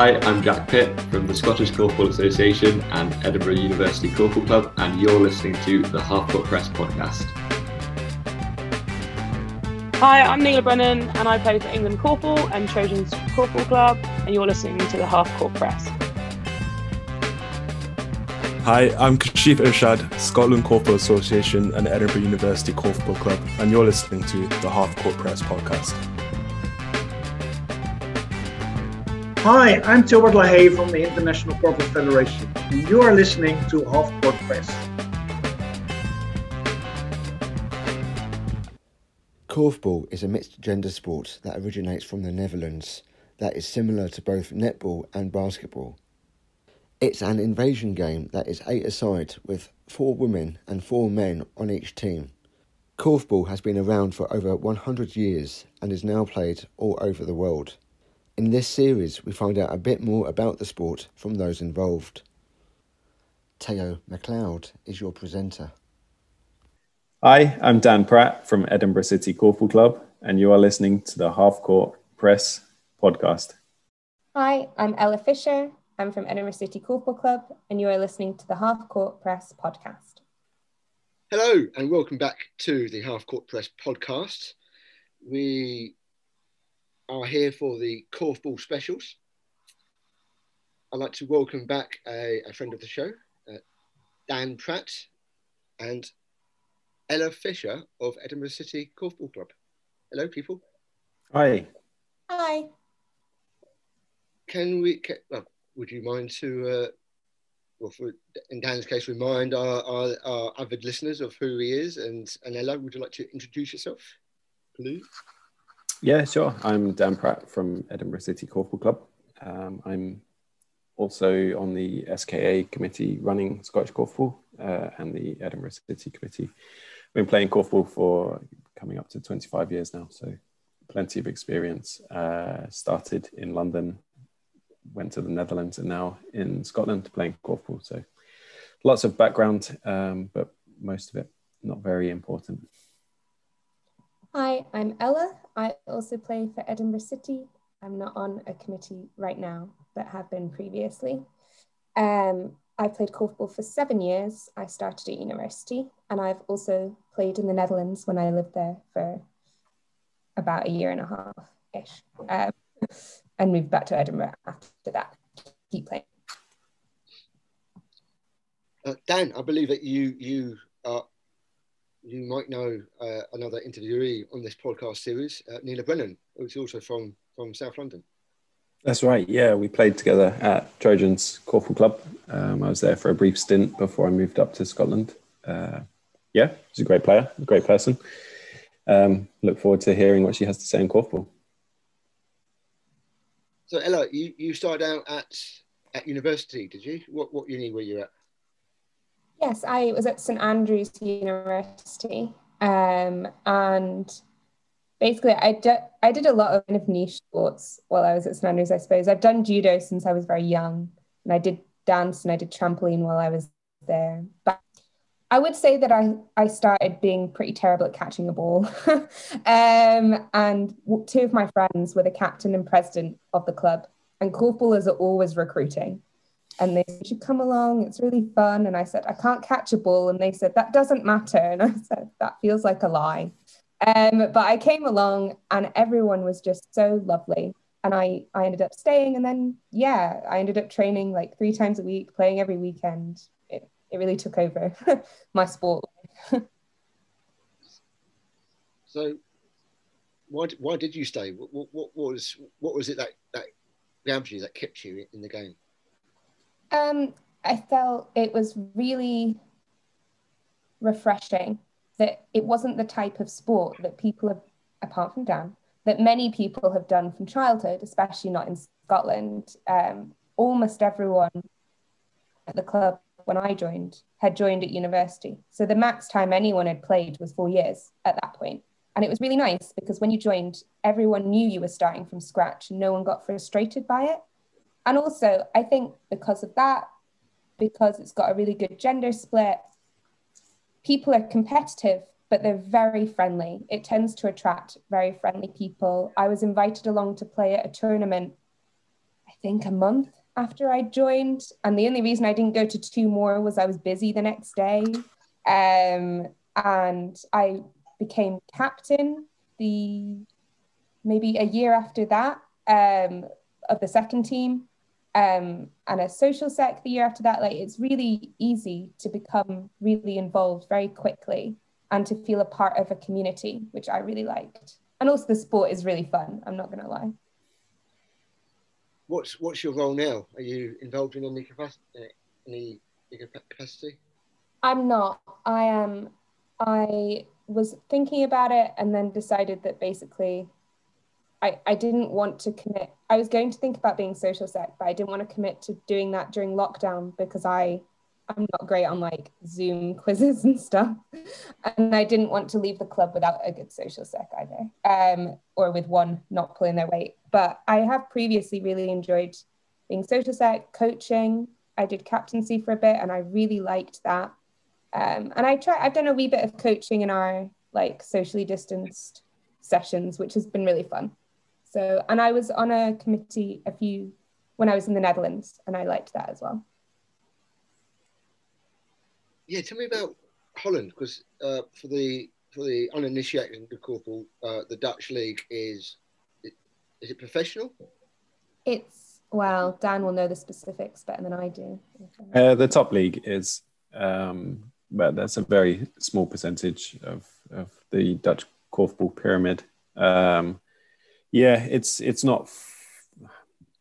Hi, I'm Jack Pitt from the Scottish Korfball Association and Edinburgh University Korfball Club, and you're listening to the Half Court Press podcast. Hi, I'm Neela Brennan, and I play for England Korfball and Trojans Korfball Club, and you're listening to the Half Court Press. Hi, I'm Kashif Irshad, Scotland Korfball Association and Edinburgh University Korfball Club, and you're listening to the Half Court Press podcast. Hi, I'm Tilbert Lahaye from the International Korfball Federation, and you are listening to Half Court Press. Korfball is a mixed gender sport that originates from the Netherlands that is similar to both netball and basketball. It's an invasion game that is eight aside with four women and four men on each team. Korfball has been around for over 100 years and is now played all over the world. In this series, we find out a bit more about the sport from those involved. Tao MacLeod is your presenter. Hi, I'm Dan Pratt from Edinburgh City Korfball Club, and you are listening to the Half Court Press podcast. Hi, I'm Ella Fisher. I'm from Edinburgh City Korfball Club, and you are listening to the Half Court Press podcast. Hello, and welcome back to the Half Court Press podcast. We are here for the Korfball specials. I'd like to welcome back a, a friend of the show, uh, Dan Pratt, and Ella Fisher of Edinburgh City Korfball Club. Hello, people. Hi. Hi. Can we? Can, well, would you mind to, uh, well, for, in Dan's case, remind our, our, our, avid listeners of who he is? And, and Ella, would you like to introduce yourself, please? Yeah, sure. I'm Dan Pratt from Edinburgh City Korfball Club. Um, I'm also on the SKA committee running Scottish Korfball uh, and the Edinburgh City committee. I've been playing Korfball for coming up to 25 years now, so plenty of experience. Uh, started in London, went to the Netherlands, and now in Scotland playing Korfball. So lots of background, um, but most of it not very important. Hi, I'm Ella. I also play for Edinburgh City. I'm not on a committee right now, but have been previously. Um, I played korfball for seven years. I started at university, and I've also played in the Netherlands when I lived there for about a year and a half ish, um, and moved back to Edinburgh after that. Keep playing. Uh, Dan, I believe that you you are you might know uh, another interviewee on this podcast series, uh, Neela Brennan, who's also from from South London. That's right. Yeah, we played together at Trojans Korfball Club. Um, I was there for a brief stint before I moved up to Scotland. Uh, yeah, she's a great player, a great person. Um, look forward to hearing what she has to say in Korfball. So Ella, you, you started out at at university, did you? What what uni were you at? Yes, I was at St Andrews University, um, and basically, I did I did a lot of kind of niche sports while I was at St Andrews. I suppose I've done judo since I was very young, and I did dance and I did trampoline while I was there. But I would say that I I started being pretty terrible at catching a ball, um, and two of my friends were the captain and president of the club, and korfballers are always recruiting and they should come along, it's really fun. And I said, I can't catch a ball. And they said, that doesn't matter. And I said, that feels like a lie. Um, but I came along and everyone was just so lovely. And I, I ended up staying. And then, yeah, I ended up training like three times a week, playing every weekend. It, it really took over my sport. so, why, why did you stay? What, what, what, was, what was it that, that grabbed you, that kept you in the game? Um, I felt it was really refreshing that it wasn't the type of sport that people have, apart from Dan, that many people have done from childhood, especially not in Scotland. Um, almost everyone at the club when I joined had joined at university. So the max time anyone had played was four years at that point. And it was really nice because when you joined, everyone knew you were starting from scratch and no one got frustrated by it. And also, I think because of that, because it's got a really good gender split, people are competitive, but they're very friendly. It tends to attract very friendly people. I was invited along to play at a tournament, I think a month after I joined. And the only reason I didn't go to two more was I was busy the next day. Um, and I became captain the maybe a year after that um, of the second team um, and a social sec the year after that. Like it's really easy to become really involved very quickly and to feel a part of a community, which I really liked. And also the sport is really fun. I'm not going to lie. What's what's your role now? Are you involved in any capacity? Any capacity? I'm not. I am. I was thinking about it and then decided that basically I, I didn't want to commit. I was going to think about being social sec, but I didn't want to commit to doing that during lockdown because I I'm not great on like Zoom quizzes and stuff. And I didn't want to leave the club without a good social sec either, um, or with one not pulling their weight. But I have previously really enjoyed being social sec, coaching. I did captaincy for a bit and I really liked that. Um, and I try, I've done a wee bit of coaching in our like socially distanced sessions, which has been really fun. So, and I was on a committee a few when I was in the Netherlands, and I liked that as well. Yeah, tell me about Holland because uh, for the for the uninitiated in the korfball, uh, the Dutch league is is it professional? It's well, Dan will know the specifics better than I do. Uh, the top league is, um, but that's a very small percentage of of the Dutch korfball pyramid. Um, yeah, it's it's not.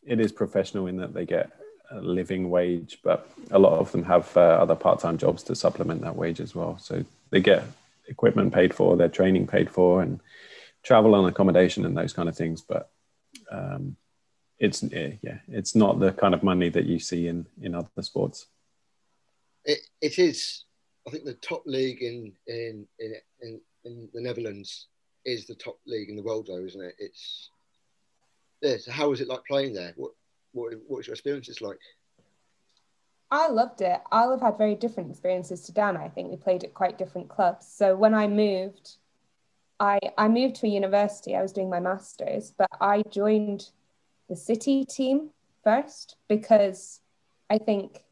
It is professional in that they get a living wage, but a lot of them have uh, other part-time jobs to supplement that wage as well. So they get equipment paid for, their training paid for, and travel and accommodation and those kind of things. But um, it's yeah, it's not the kind of money that you see in in other sports. It, it is. I think the top league in in in in, in the Netherlands is the top league in the world, though, isn't it? It's yeah. So how was it like playing there? What what what was your experiences like? I loved it. I'll have had very different experiences to Dan. I think we played at quite different clubs. So when I moved, I I moved to a university. I was doing my masters, but I joined the city team first because I think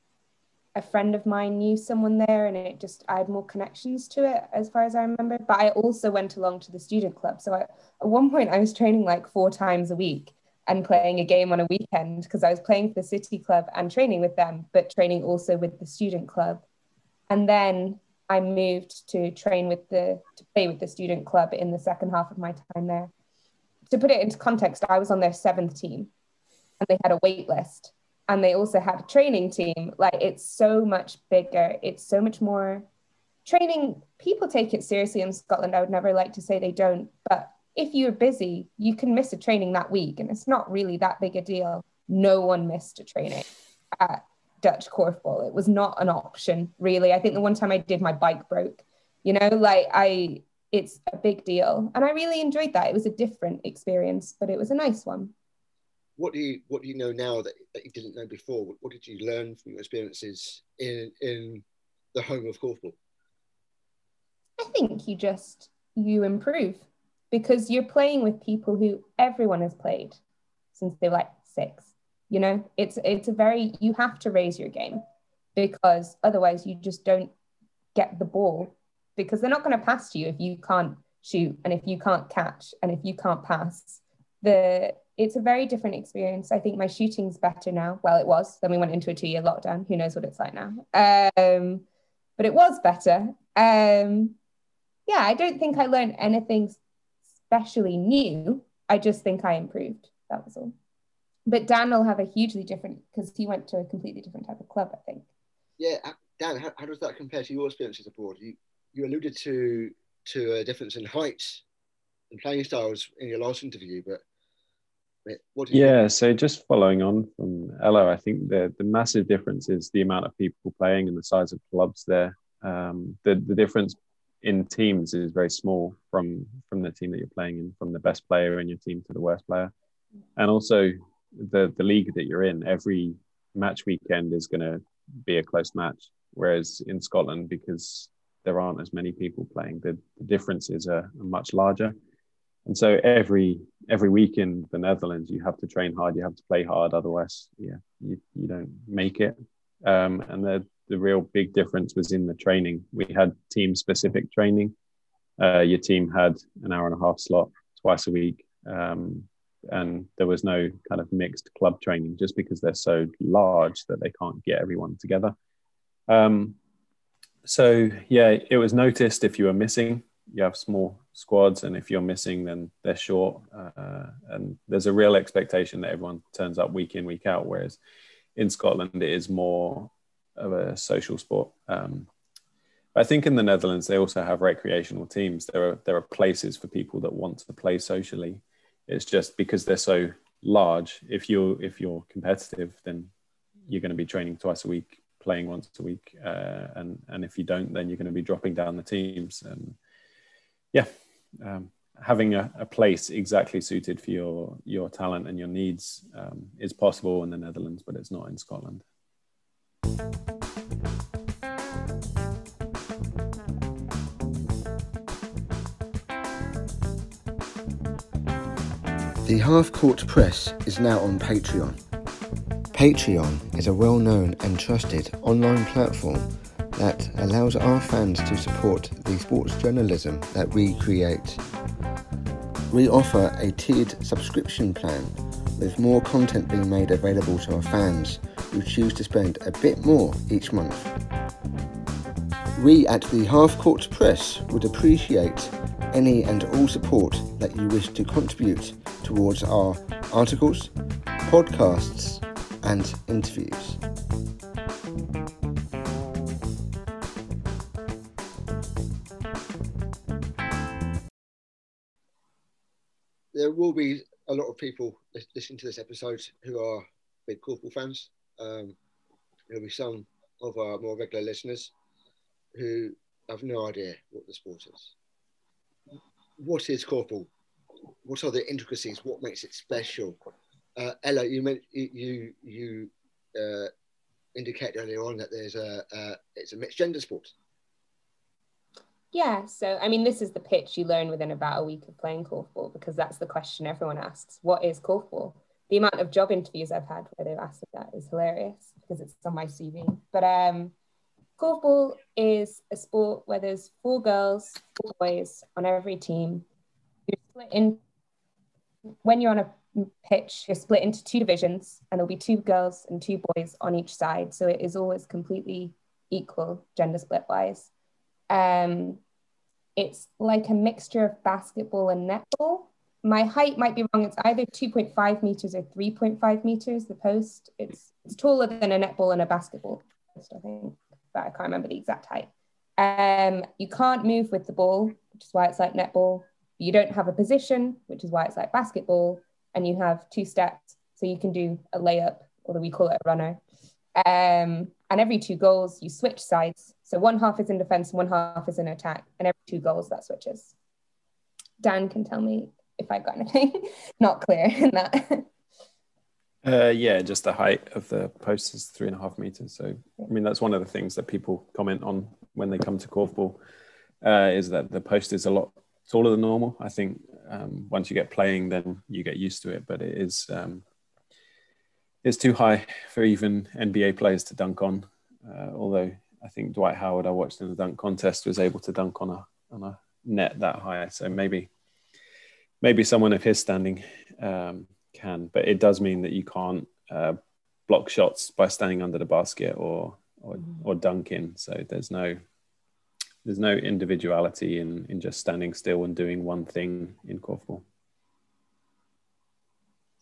a friend of mine knew someone there and it just I had more connections to it as far as I remember. But I also went along to the student club. So I, at one point I was training like four times a week and playing a game on a weekend because I was playing for the city club and training with them, but training also with the student club. And then I moved to train with the to play with the student club in the second half of my time there. To put it into context, I was on their seventh team and they had a wait list and they also had a training team like it's so much bigger. It's so much more training. People take it seriously in scotland. I would never like to say they don't but if you're busy you can miss a training that week and it's not really that big a deal. No one missed a training at dutch korfball it was not an option really. I think the one time i did my bike broke you know like i it's a big deal. And i really enjoyed that. It was a different experience but it was a nice one what do you what do you know now that, that you didn't know before? What, what, did you learn from your experiences in in the home of korfball? I think you just you improve because you're playing with people who everyone has played since they were like six. You know, it's it's a very you have to raise your game because otherwise you just don't get the ball because they're not going to pass to you if you can't shoot and if you can't catch and if you can't pass the it's a very different experience. I think my shooting's better now. Well, it was. Then we went into a two-year lockdown. Who knows what it's like now? Um, but it was better. Um, yeah, I don't think I learned anything especially new. I just think I improved. That was all. But Dan will have a hugely different because he went to a completely different type of club. I think. Yeah, uh, Dan, how, how does that compare to your experiences abroad? You you alluded to to a difference in height and playing styles in your last interview, but yeah, think? so just following on from Ella, I think the the massive difference is the amount of people playing and the size of clubs there. Um, the the difference in teams is very small from from the team that you're playing in, from the best player in your team to the worst player, and also the the league that you're in. Every match weekend is going to be a close match, whereas in Scotland, because there aren't as many people playing, the, the differences are, are much larger. And so every every week in the Netherlands, you have to train hard, you have to play hard, otherwise, yeah, you, you don't make it. Um, and the the real big difference was in the training. We had team specific training. Uh, your team had an hour and a half slot twice a week, um, and there was no kind of mixed club training just because they're so large that they can't get everyone together. Um, so yeah, it was noticed if you were missing. You have small squads, and if you're missing, then they're short. Uh, and there's a real expectation that everyone turns up week in, week out. Whereas in Scotland, it is more of a social sport. Um, I think in the Netherlands, they also have recreational teams. There are there are places for people that want to play socially. It's just because they're so large. If you if you're competitive, then you're going to be training twice a week playing once a week, uh, and and if you don't, then you're going to be dropping down the teams. And yeah, um, having a, a, place exactly suited for your your talent and your needs um, is possible in the Netherlands, but it's not in Scotland. The Half Court Press is now on Patreon. Patreon is a well known and trusted online platform that allows our fans to support the sports journalism that we create. We offer a tiered subscription plan with more content being made available to our fans who choose to spend a bit more each month. We at the Half Court Press would appreciate any and all support that you wish to contribute towards our articles, podcasts, and interviews. People listening to this episode who are big Korfball fans. Um, there'll be some of our more regular listeners who have no idea what the sport is. What is Korfball? What are the intricacies? What makes it special? Uh, Ella, you meant you you uh, indicated earlier on that there's a uh, it's a mixed gender sport. Yeah, so I mean, this is the pitch you learn within about a week of playing korfball because that's the question everyone asks: What is korfball? The amount of job interviews I've had where they've asked that is hilarious because it's on my CV. But um, korfball is a sport where there's four girls, four boys on every team. You're split in when you're on a pitch, you're split into two divisions, and there'll be two girls and two boys on each side. So it is always completely equal gender split wise. Um, it's like a mixture of basketball and netball. My height might be wrong. It's either 2.5 meters or 3.5 meters, the post. It's, it's taller than a netball and a basketball post, I think, but I can't remember the exact height. Um, you can't move with the ball, which is why it's like netball. You don't have a position, which is why it's like basketball and you have two steps. So you can do a layup, or we call it a runner. Um, and every two goals, you switch sides. So one half is in defense, one half is in attack, and every two goals that switches. Dan can tell me if I've got anything not clear in that. Uh, yeah, just the height of the post is three and a half meters. So, I mean, that's one of the things that people comment on when they come to korfball uh, is that the post is a lot taller than normal. I think um, once you get playing, then you get used to it. But it is um, it's too high for even NBA players to dunk on. Uh, although I think Dwight Howard, I watched in the dunk contest, was able to dunk on a on a net that high. So maybe maybe someone of his standing um, can, but it does mean that you can't uh, block shots by standing under the basket or or, or dunking. So there's no there's no individuality in in just standing still and doing one thing in korfball.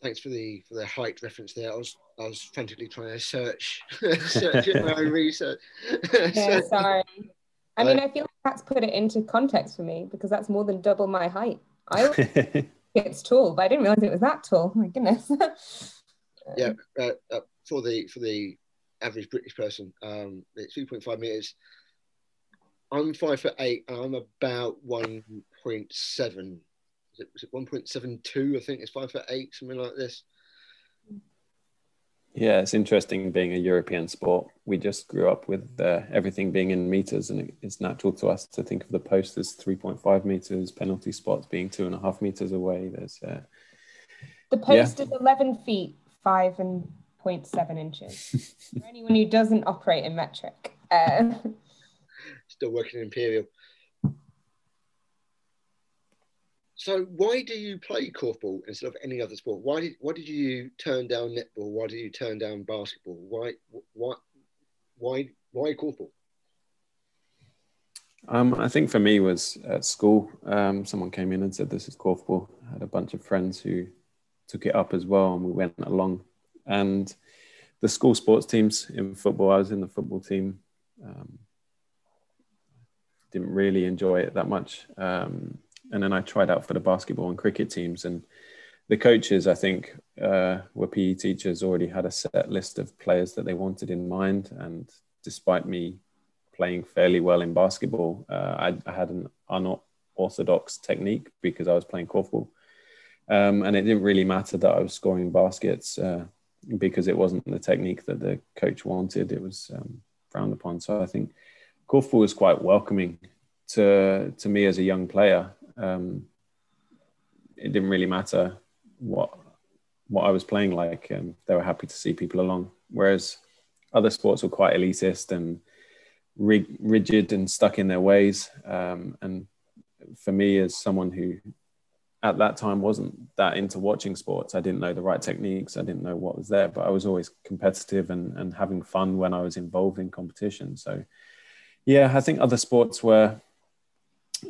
Thanks for the for the height reference there. I was I was frantically trying to search search my own research. yeah, sorry. I mean, I feel like that's put it into context for me because that's more than double my height. I it's tall, but I didn't realize it was that tall. Oh my goodness. yeah, uh, uh, for the for the average British person, um, it's 3.5 meters I'm five foot eight and I'm about 1.7. Is it, it 1.72? I think it's five foot eight, something like this. Yeah, it's interesting being a European sport. We just grew up with uh, everything being in meters, and it's natural to us to think of the post as 3.5 meters, penalty spots being two and a half meters away. There's uh, The post yeah. is 11 feet, 5 and 0.7 inches. For anyone who doesn't operate in metric. Uh, Still working in Imperial. So why do you play korfball instead of any other sport? Why did why did you turn down netball? Why did you turn down basketball? Why why why why korfball? Um, I think for me was at school. Um, someone came in and said this is korfball. I had a bunch of friends who took it up as well, and we went along. And the school sports teams in football, I was in the football team. Um, didn't really enjoy it that much. Um, and then I tried out for the basketball and cricket teams. And the coaches, I think, uh, were PE teachers, already had a set list of players that they wanted in mind. And despite me playing fairly well in basketball, uh, I, I, had an unorthodox technique because I was playing korfball. Um, and it didn't really matter that I was scoring baskets uh, because it wasn't the technique that the coach wanted. It was um, frowned upon. So I think korfball was quite welcoming to to me as a young player um, it didn't really matter what what I was playing like. and they were happy to see people along. Whereas other sports were quite elitist and rig- rigid and stuck in their ways. Um, and for me, as someone who at that time wasn't that into watching sports, I didn't know the right techniques. I didn't know what was there, but I was always competitive and, and having fun when I was involved in competition. So, yeah, I think other sports were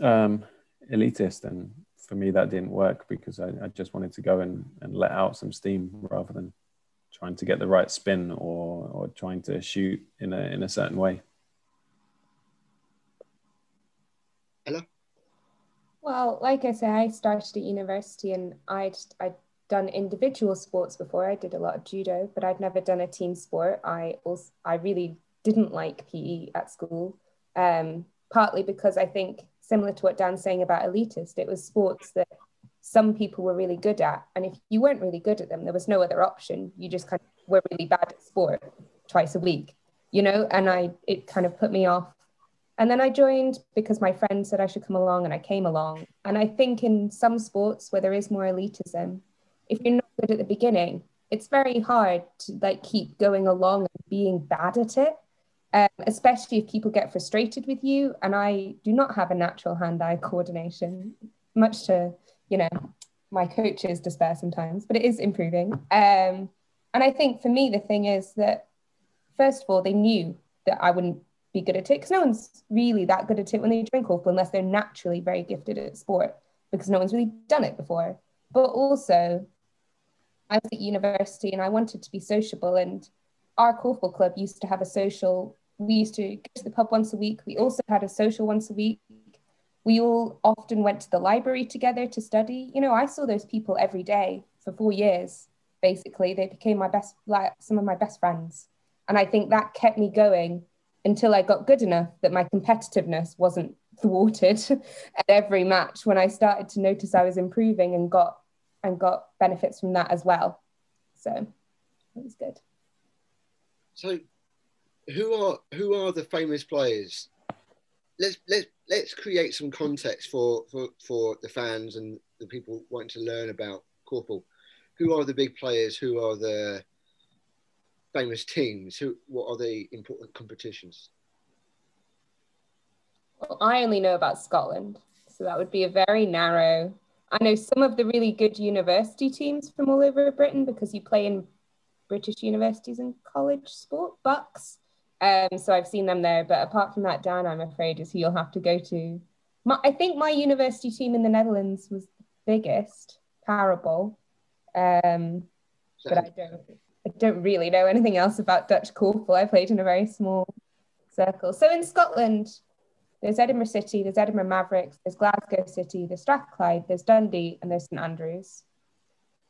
um, elitist and for me that didn't work because I, I, just wanted to go and, and let out some steam rather than trying to get the right spin or, or trying to shoot in a, in a certain way. Hello. Well, like I say, I started at university and I'd, I'd done individual sports before. I did a lot of judo, but I'd never done a team sport. I also, I really didn't like PE at school, um, partly because I think similar to what Dan's saying about elitist, it was sports that some people were really good at. And if you weren't really good at them, there was no other option. You just kind of were really bad at sport twice a week, you know? And I, it kind of put me off. And then I joined because my friend said I should come along and I came along. And I think in some sports where there is more elitism, if you're not good at the beginning, it's very hard to like keep going along and being bad at it um, especially if people get frustrated with you. And I do not have a natural hand-eye coordination, much to you know my coaches despair sometimes, but it is improving. Um, and I think for me, the thing is that first of all, they knew that I wouldn't be good at it because no one's really that good at it when they drink awful unless they're naturally very gifted at sport because no one's really done it before. But also, I was at university and I wanted to be sociable and our korfball club used to have a social we used to go to the pub once a week. We also had a social once a week. We all often went to the library together to study. You know, I saw those people every day for four years, basically. They became my best, like some of my best friends. And I think that kept me going until I got good enough that my competitiveness wasn't thwarted at every match when I started to notice I was improving and got and got benefits from that as well. So it was good. So who are who are the famous players? Let's let's let's create some context for for for the fans and the people wanting to learn about korfball. Who are the big players? Who are the famous teams? Who what are the important competitions? Well, I only know about Scotland, so that would be a very narrow. I know some of the really good university teams from all over Britain because you play in British universities and college sport, BUCS. Um, so I've seen them there. But apart from that, Dan, I'm afraid, is who you'll have to go to. My, I think my university team in the Netherlands was the biggest, Parable. Um, but I don't, I don't really know anything else about Dutch korfball. I played in a very small circle. So in Scotland, there's Edinburgh City, there's Edinburgh Mavericks, there's Glasgow City, there's Strathclyde, there's Dundee, and there's St Andrews.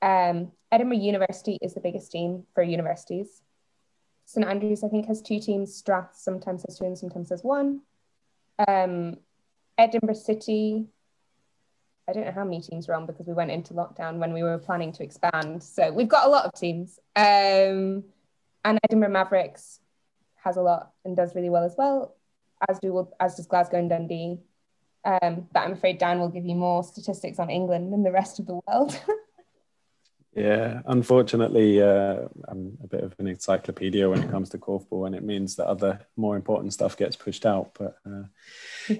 Um, Edinburgh University is the biggest team for universities. St Andrews, I think, has two teams. Strath sometimes has two and sometimes has one. Um, Edinburgh City, I don't know how many teams we're on because we went into lockdown when we were planning to expand. So we've got a lot of teams. Um, and Edinburgh Mavericks has a lot and does really well as well, as do as does Glasgow and Dundee. Um, but I'm afraid Dan will give you more statistics on England than the rest of the world. Yeah, unfortunately, uh, I'm a bit of an encyclopedia when it comes to korfball, and it means that other more important stuff gets pushed out. But uh,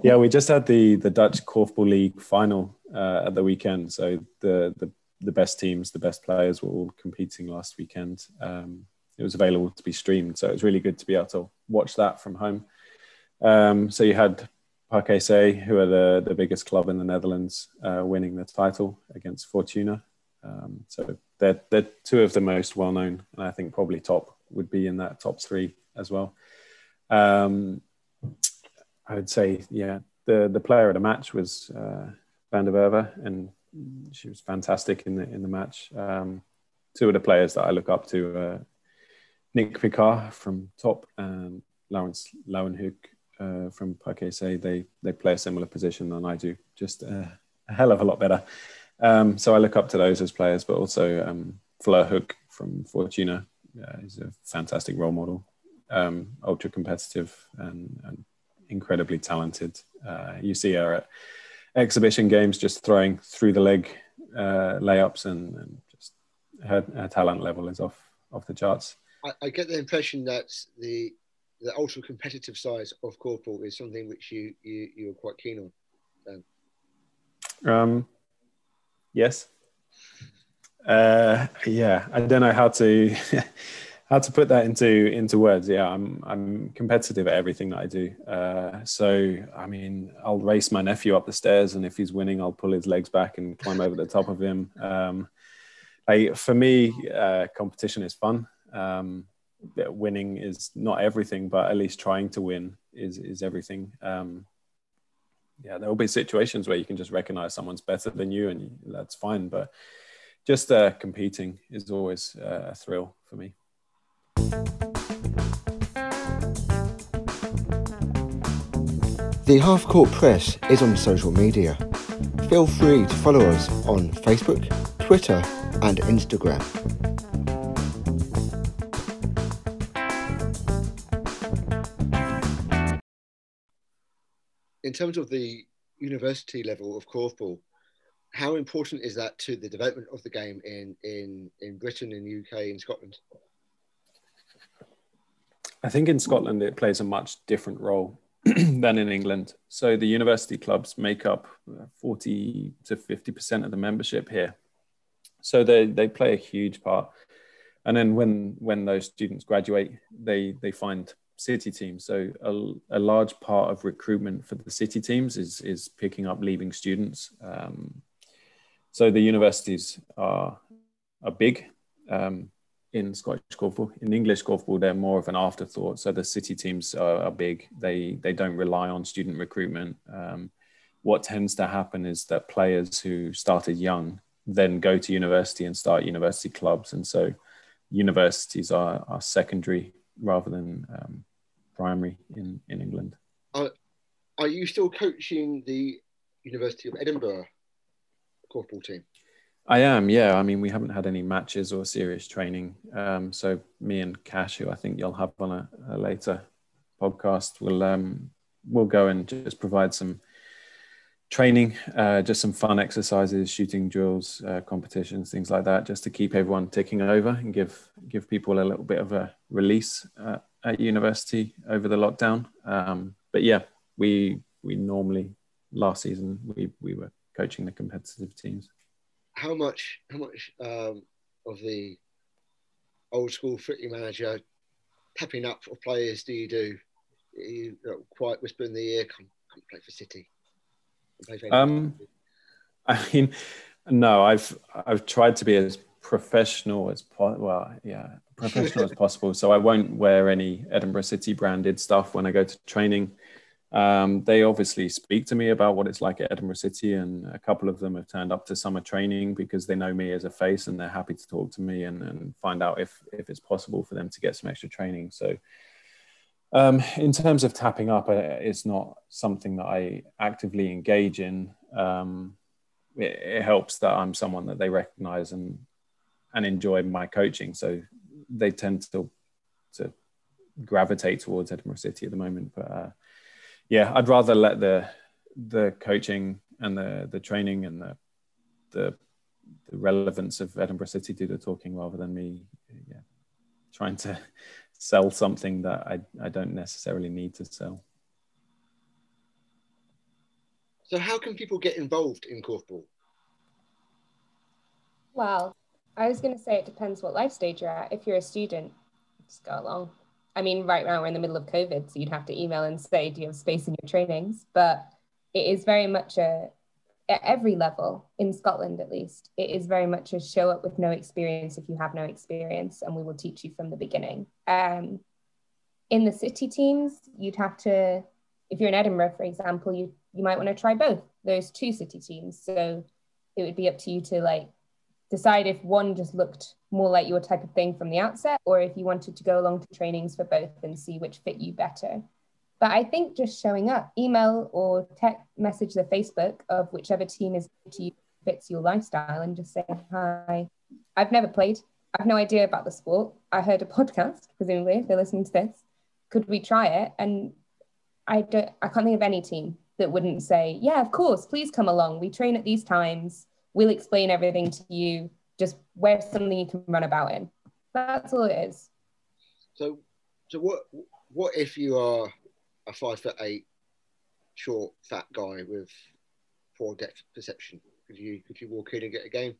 yeah, we just had the the Dutch korfball league final uh, at the weekend, so the, the the best teams, the best players were all competing last weekend. Um, it was available to be streamed, so it was really good to be able to watch that from home. Um, so you had PKC who are the, the biggest club in the Netherlands, uh, winning the title against Fortuna. Um, so they're, they're two of the most well known, and I think probably top would be in that top three as well. Um, I would say, yeah, the, the player of the match was uh, Van der Werve, and she was fantastic in the in the match. Um, two of the players that I look up to, uh, Nick Picard from Top and Laurens Leeuwenhoek uh, from PKC they they play a similar position than I do, just a hell of a lot better. Um, so I look up to those as players, but also um, Fleur Hoek from Fortuna uh, is a fantastic role model, um, ultra competitive and, and, incredibly talented. Uh, you see her at exhibition games just throwing through the leg uh, layups and, and just her, her, talent level is off off the charts. I, I get the impression that the the ultra competitive side of korfball is something which you you you are quite keen on. Um, yes. Uh, yeah, I don't know how to how to put that into into words. Yeah, I'm I'm competitive at everything that I do. Uh, so I mean, I'll race my nephew up the stairs, and if he's winning, I'll pull his legs back and climb over the top of him. Um, I, for me, uh, competition is fun. Um, winning is not everything, but at least trying to win is is everything. Um, yeah, there will be situations where you can just recognize someone's better than you, and that's fine. But just uh, competing is always uh, a thrill for me. The Half Court Press is on social media. Feel free to follow us on Facebook, Twitter, and Instagram. Terms of the university level of korfball, how important is that to the development of the game in in in Britain, in UK, in Scotland? I think in Scotland it plays a much different role than in England. So the university clubs make up 40 to 50% of the membership here. So they, they play a huge part. And then when when those students graduate, they they find city teams. So a, a, large part of recruitment for the city teams is is picking up leaving students. Um, so the universities are are big um, in Scottish korf In English korf they're more of an afterthought. So the city teams are, are big. They they don't rely on student recruitment. Um, what tends to happen is that players who started young then go to university and start university clubs, and so universities are, are secondary rather than um, primary in, in England. Are, are you still coaching the University of Edinburgh korfball team? I am, yeah. I mean, we haven't had any matches or serious training. Um, so me and Cash, who I think you'll have on a, a later podcast, will um, will go and just provide some training, uh, just some fun exercises, shooting drills, uh, competitions, things like that, just to keep everyone ticking over and give give people a little bit of a release uh, at university over the lockdown. Um, but yeah, we we normally last season we we were coaching the competitive teams. How much how much um, of the old school footy manager tapping up of players do you do? You quite whisper in the ear, come come play for City. Um, I mean, no, I've I've tried to be as professional as po- well, yeah, professional as possible. So I won't wear any Edinburgh City branded stuff when I go to training. Um, they obviously speak to me about what it's like at Edinburgh City, and a couple of them have turned up to summer training because they know me as a face and they're happy to talk to me and, and find out if if it's possible for them to get some extra training. So um, in terms of tapping up, uh, it's not something that I actively engage in. Um, it, it, helps that I'm someone that they recognize and and enjoy my coaching, so they tend to to gravitate towards Edinburgh City at the moment. But uh, yeah, I'd rather let the the coaching and the the training and the the the relevance of Edinburgh City do the talking rather than me yeah, trying to sell something that I, I don't necessarily need to sell. So, how can people get involved in korfball? Well, I was going to say it depends what life stage you're at. If you're a student, just go along. I mean, right now we're in the middle of COVID, so you'd have to email and say, do you have space in your trainings? But it is very much a, at every level in Scotland at least, it is very much a show up with no experience if you have no experience, and we will teach you from the beginning. Um, in the city teams, you'd have to, if you're in Edinburgh, for example, you you might want to try both those two city teams. So it would be up to you to like decide if one just looked more like your type of thing from the outset, or if you wanted to go along to trainings for both and see which fit you better. But I think just showing up, email or text message the Facebook of whichever team is to you fits your lifestyle and just say, hi, I've never played. I've no idea about the sport. I heard a podcast, presumably, if they're listening to this. Could we try it? And I don't I can't think of any team that wouldn't say, Yeah, of course, please come along. We train at these times. We'll explain everything to you. Just wear something you can run about in. That's all it is. So so what what if you are a five foot eight, short, fat guy with poor depth perception? Could you could you walk in and get a game?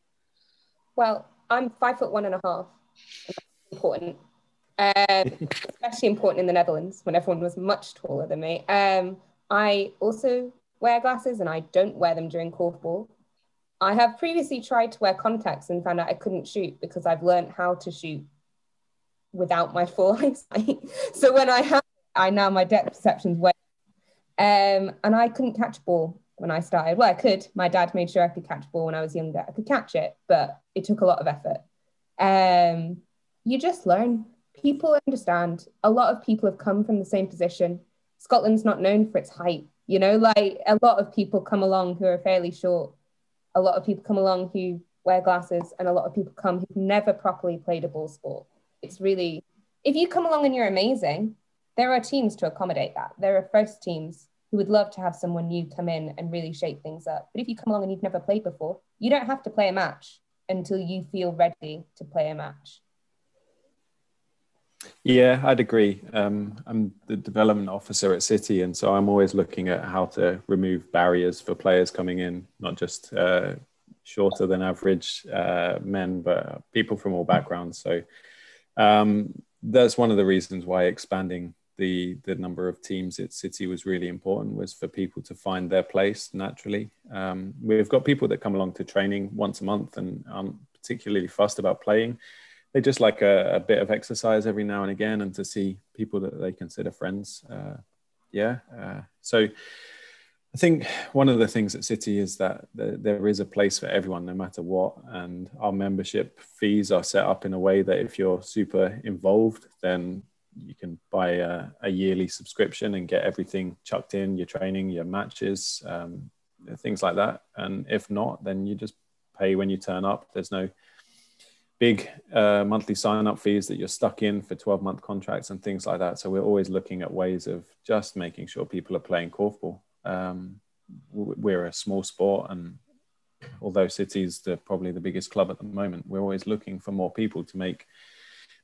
Well, I'm five foot one and a half. important, um, especially important in the Netherlands when everyone was much taller than me. Um, I also wear glasses and I don't wear them during korfball. I have previously tried to wear contacts and found out I couldn't shoot because I've learned how to shoot without my full eyesight. so when I have I now my depth perception's way. Um, and I couldn't catch a ball when I started. Well, I could. My dad made sure I could catch a ball when I was younger. I could catch it, but it took a lot of effort. Um, you just learn. People understand. A lot of people have come from the same position. Scotland's not known for its height. You know, like a lot of people come along who are fairly short. A lot of people come along who wear glasses, and a lot of people come who've never properly played a ball sport. It's really, if you come along and you're amazing, there are teams to accommodate that. There are first teams who would love to have someone new come in and really shake things up. But if you come along and you've never played before, you don't have to play a match until you feel ready to play a match. Yeah, I'd agree. Um, I'm the development officer at City, and so I'm always looking at how to remove barriers for players coming in, not just uh, shorter than average uh, men, but people from all backgrounds. So um, that's one of the reasons why expanding the the number of teams at City was really important was for people to find their place naturally. Um, we've got people that come along to training once a month and aren't particularly fussed about playing. They just like a, a bit of exercise every now and again and to see people that they consider friends. Uh, yeah. Uh, so I think one of the things at City is that there is a place for everyone, no matter what. And our membership fees are set up in a way that if you're super involved, then you can buy a, a, yearly subscription and get everything chucked in your training, your matches, um, things like that. And if not, then you just pay when you turn up. There's no big uh, monthly sign up fees that you're stuck in for 12 month contracts and things like that. So we're always looking at ways of just making sure people are playing korfball. Um, we're a small sport and although City's the, probably the biggest club at the moment, we're always looking for more people to make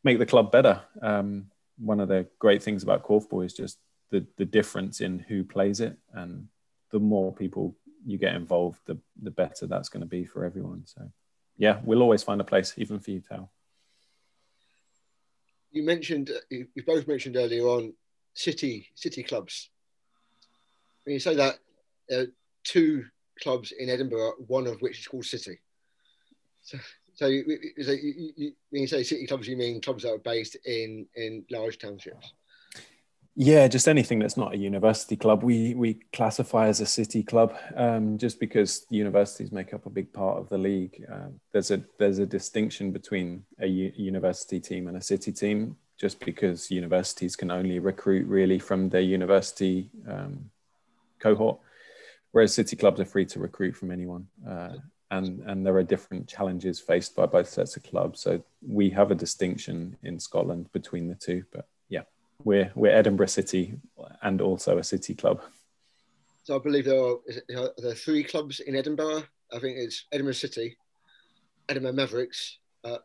make the club better. Um, one of the great things about korfball is just the the difference in who plays it, and the more people you get involved, the the better that's going to be for everyone. So, yeah, we'll always find a place, even for you, Tao. You mentioned you both mentioned earlier on city city clubs. When you say that, there are two clubs in Edinburgh, one of which is called City. So, so, you, you, you, when you say city clubs, you mean clubs that are based in in large townships? Yeah, just anything that's not a university club. We we classify as a city club um, just because universities make up a big part of the league. Uh, there's a there's a distinction between a u- university team and a city team, just because universities can only recruit really from their university um, cohort, whereas city clubs are free to recruit from anyone. Uh, and and there are different challenges faced by both sets of clubs. So we have a distinction in Scotland between the two. But yeah, we're we're Edinburgh City and also a city club. So I believe there are, there are three clubs in Edinburgh. I think it's Edinburgh City, Edinburgh Mavericks. Uh,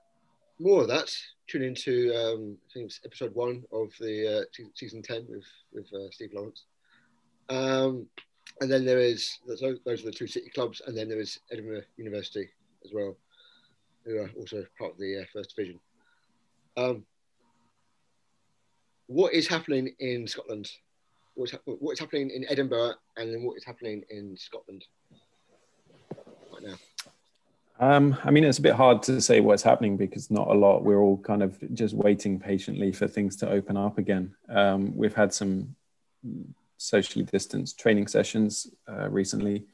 more of that. Tune into um, I think it's episode one of the uh, season ten with with uh, Steve Lawrence. Um, and then there is those, are the two city clubs, and then there is Edinburgh University as well, who are also part of the uh, first division. Um, what is happening in Scotland? What's, ha- what's happening in Edinburgh, and then what is happening in Scotland right now? Um, I mean, it's a bit hard to say what's happening because not a lot. We're all kind of just waiting patiently for things to open up again. Um, we've had some socially distanced training sessions uh, recently.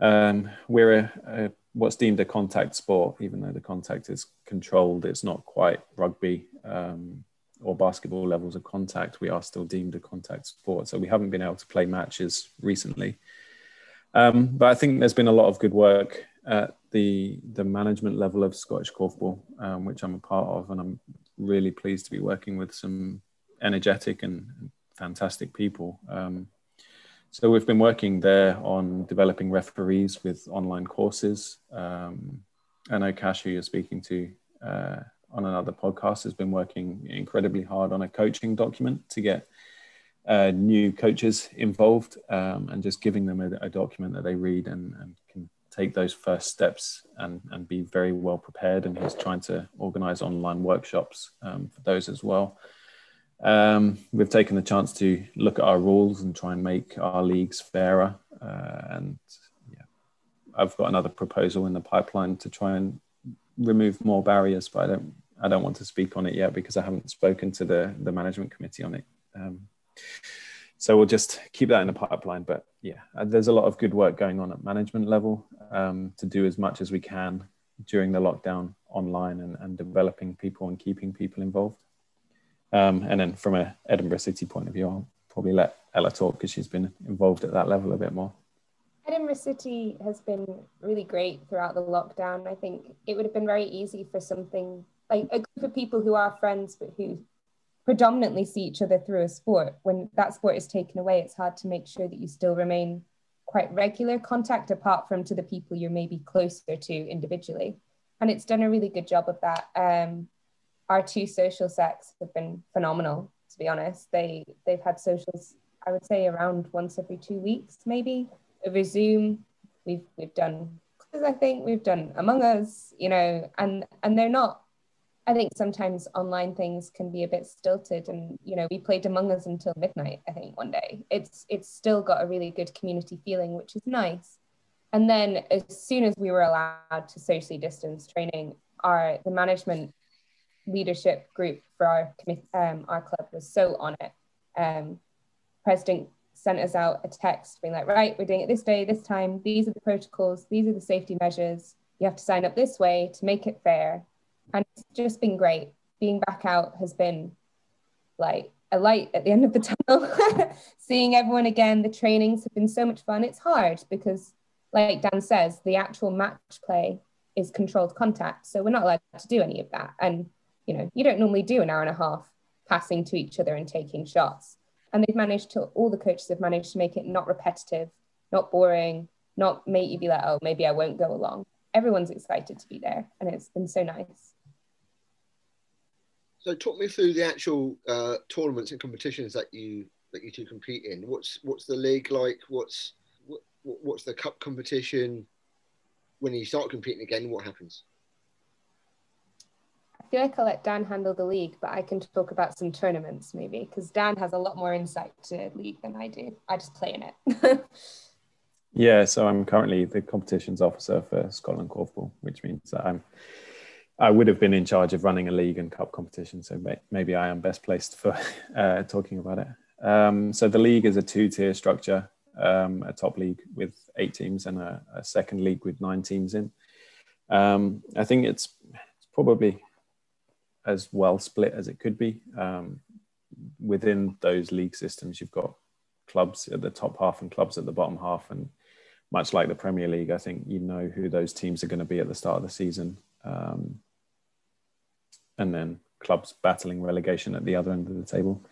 Um, we're a, a, what's deemed a contact sport, even though the contact is controlled. It's not quite rugby um, or basketball levels of contact. We are still deemed a contact sport, so we haven't been able to play matches recently. Um, but I think there's been a lot of good work at the the management level of Scottish Korfball, um, which I'm a part of, and I'm really pleased to be working with some energetic and fantastic people. Um, so we've been working there on developing referees with online courses. Um, I know Cash, who you're speaking to uh, on another podcast, has been working incredibly hard on a coaching document to get uh, new coaches involved um, and just giving them a, a document that they read and, and, can take those first steps and, and be very well prepared. And he's trying to organize online workshops um, for those as well. Um, we've taken the chance to look at our rules and try and make our leagues fairer. Uh, and yeah, I've got another proposal in the pipeline to try and remove more barriers, but I don't I don't want to speak on it yet because I haven't spoken to the the management committee on it. Um, so we'll just keep that in the pipeline. But yeah, uh, there's a lot of good work going on at management level um, to do as much as we can during the lockdown online and, and developing people and keeping people involved. Um, and then from a Edinburgh City point of view, I'll probably let Ella talk because she's been involved at that level a bit more. Edinburgh City has been really great throughout the lockdown. I think it would have been very easy for something like a group of people who are friends but who predominantly see each other through a sport. When that sport is taken away, it's hard to make sure that you still remain quite regular contact apart from to the people you're maybe closer to individually. And it's done a really good job of that. Um, our two social secs have been phenomenal, to be honest. They they've had socials, I would say around once every two weeks, maybe over Zoom. We've we've done I think we've done Among Us, you know, and and they're not I think sometimes online things can be a bit stilted and you know we played Among Us until midnight I think one day it's it's still got a really good community feeling which is nice and then as soon as we were allowed to socially distance training our the management leadership group for our um, our club was so on it um, president sent us out a text being like right we're doing it this day this time these are the protocols these are the safety measures you have to sign up this way to make it fair and it's just been great. Being back out has been like a light at the end of the tunnel. Seeing everyone again, the trainings have been so much fun. It's hard because, like Dan says, the actual match play is controlled contact. So we're not allowed to do any of that. And, you know, you don't normally do an hour and a half passing to each other and taking shots. And they've managed to, all the coaches have managed to make it not repetitive, not boring, not make you be like, oh, maybe I won't go along. Everyone's excited to be there. And it's been so nice. So talk me through the actual uh, tournaments and competitions that you that you two compete in. What's what's the league like? What's what, what's the cup competition? When you start competing again, what happens? Feel like I'll let Dan handle the league, but I can talk about some tournaments maybe because Dan has a lot more insight to league than I do. I just play in it. yeah, so I'm currently the competitions officer for Scotland Korfball, which means that I'm I would have been in charge of running a league and cup competition, so may, maybe I am best placed for uh, talking about it. Um, so the league is a two-tier structure: um, a top league with eight teams and a, a second league with nine teams in. Um, I think it's, it's, probably as well split as it could be. Um, within those league systems, you've got clubs at the top half and clubs at the bottom half, and much like the Premier League, I think you know who those teams are going to be at the start of the season. Um, and then clubs battling relegation at the other end of the table.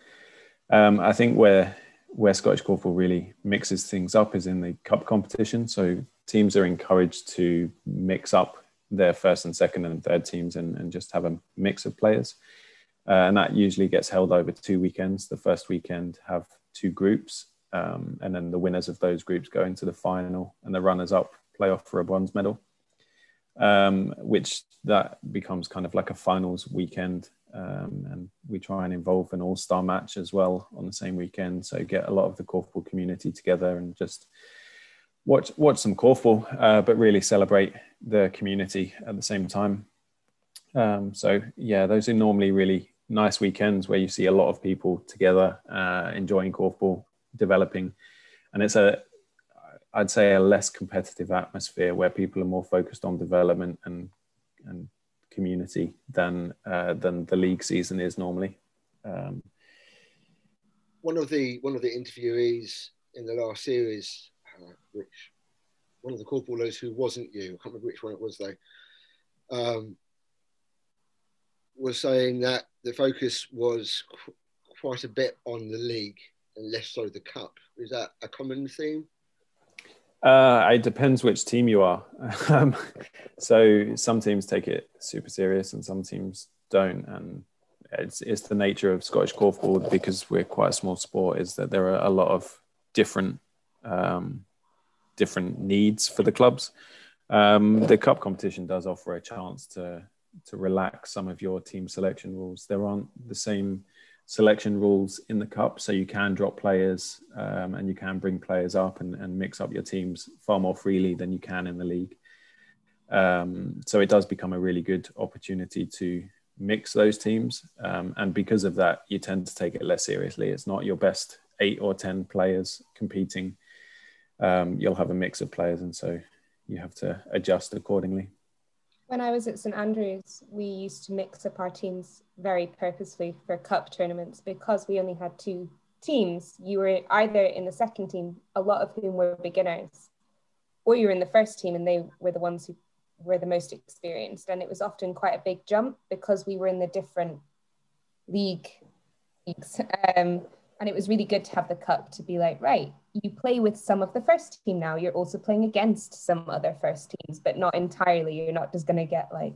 Um, I think where where Scottish Korfball really mixes things up is in the cup competition. So teams are encouraged to mix up their first and second and third teams and, and just have a mix of players. Uh, and that usually gets held over two weekends. The first weekend have two groups, um, and then the winners of those groups go into the final, and the runners up play off for a bronze medal. Um, which that becomes kind of like a finals weekend, um, and we try and involve an all-star match as well on the same weekend. So get a lot of the korfball community together and just watch watch some korfball, uh, but really celebrate the community at the same time. Um, so yeah, those are normally really nice weekends where you see a lot of people together uh, enjoying korfball, developing, and it's a I'd say a less competitive atmosphere where people are more focused on development and and community than uh, than the league season is normally. Um, one of the one of the interviewees in the last series, which one of the korfballers who wasn't you, I can't remember which one it was though, um, was saying that the focus was qu- quite a bit on the league and less so the cup. Is that a common theme? Uh, it depends which team you are. um, so some teams take it super serious and some teams don't. And it's, it's the nature of Scottish korfball because we're quite a small sport. Is that there are a lot of different um, different needs for the clubs. Um, the cup competition does offer a chance to to relax some of your team selection rules. There aren't the same selection rules in the cup, so you can drop players um, and you can bring players up and, and, mix up your teams far more freely than you can in the league. Um, so it does become a really good opportunity to mix those teams, um, and because of that, you tend to take it less seriously. It's not your best eight or ten players competing. Um, you'll have a mix of players, and so you have to adjust accordingly. When I was at St Andrews, we used to mix up our teams very purposefully for cup tournaments because we only had two teams. You were either in the second team, a lot of whom were beginners, or you were in the first team and they were the ones who were the most experienced. And it was often quite a big jump because we were in the different league leagues. Um, and it was really good to have the cup to be like, right, you play with some of the first team now. You're also playing against some other first teams, but not entirely. You're not just going to get like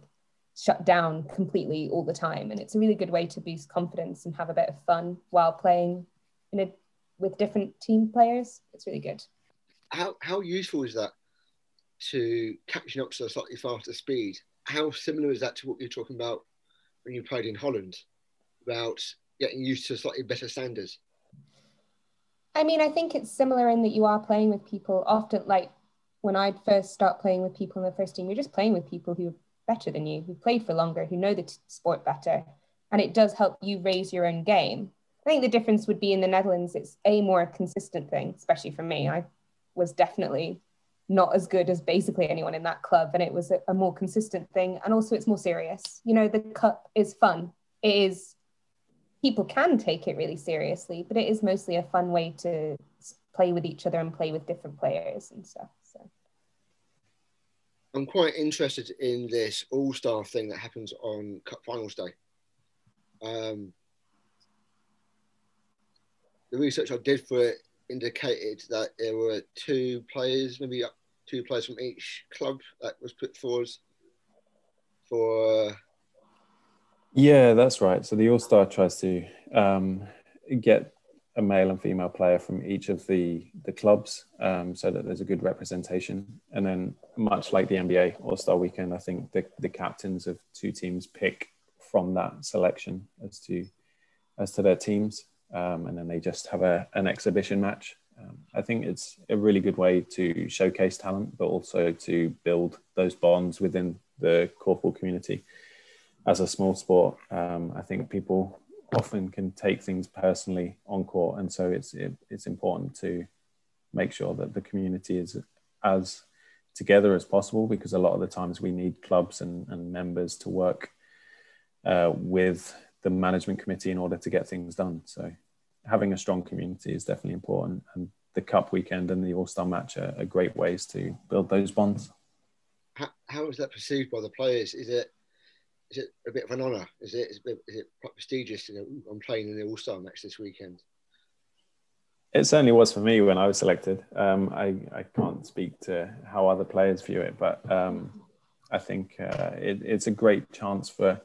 shut down completely all the time. And it's a really good way to boost confidence and have a bit of fun while playing in a with different team players. It's really good. How how useful is that to catching up to a slightly faster speed? How similar is that to what you're talking about when you played in Holland about getting used to slightly better standards? I mean, I think it's similar in that you are playing with people often. Like when I first start playing with people in the first team, you're just playing with people who are better than you, who played for longer, who know the t- sport better, and it does help you raise your own game. I think the difference would be in the Netherlands, it's a more consistent thing, especially for me. I was definitely not as good as basically anyone in that club, and it was a, a more consistent thing, and also it's more serious. You know, the cup is fun. It is people can take it really seriously, but it is mostly a fun way to play with each other and play with different players and stuff. So I'm quite interested in this all star thing that happens on Cup Finals Day. Um, the research I did for it indicated that there were two players, maybe two players from each club that was put forward for yeah, that's right. So the All Star tries to um, get a male and female player from each of the the clubs, um, so that there's a good representation. And then, much like the NBA All Star Weekend, I think the the captains of two teams pick from that selection as to as to their teams, um, and then they just have a an exhibition match. Um, I think it's a really good way to showcase talent, but also to build those bonds within the korfball community as a small sport, um, I think people often can take things personally on court, and so it's it, it's important to make sure that the community is as together as possible because a lot of the times we need clubs and, and members to work uh, with the management committee in order to get things done. So having a strong community is definitely important, and the cup weekend and the All Star match are, are, great ways to build those bonds. How, how is that perceived by the players? Is it is it a bit of an honour? Is it is it, is it quite prestigious to go? I'm playing in the All Star match this weekend. It certainly was for me when I was selected. Um, I I can't speak to how other players view it, but um, I think uh, it, it's a great chance for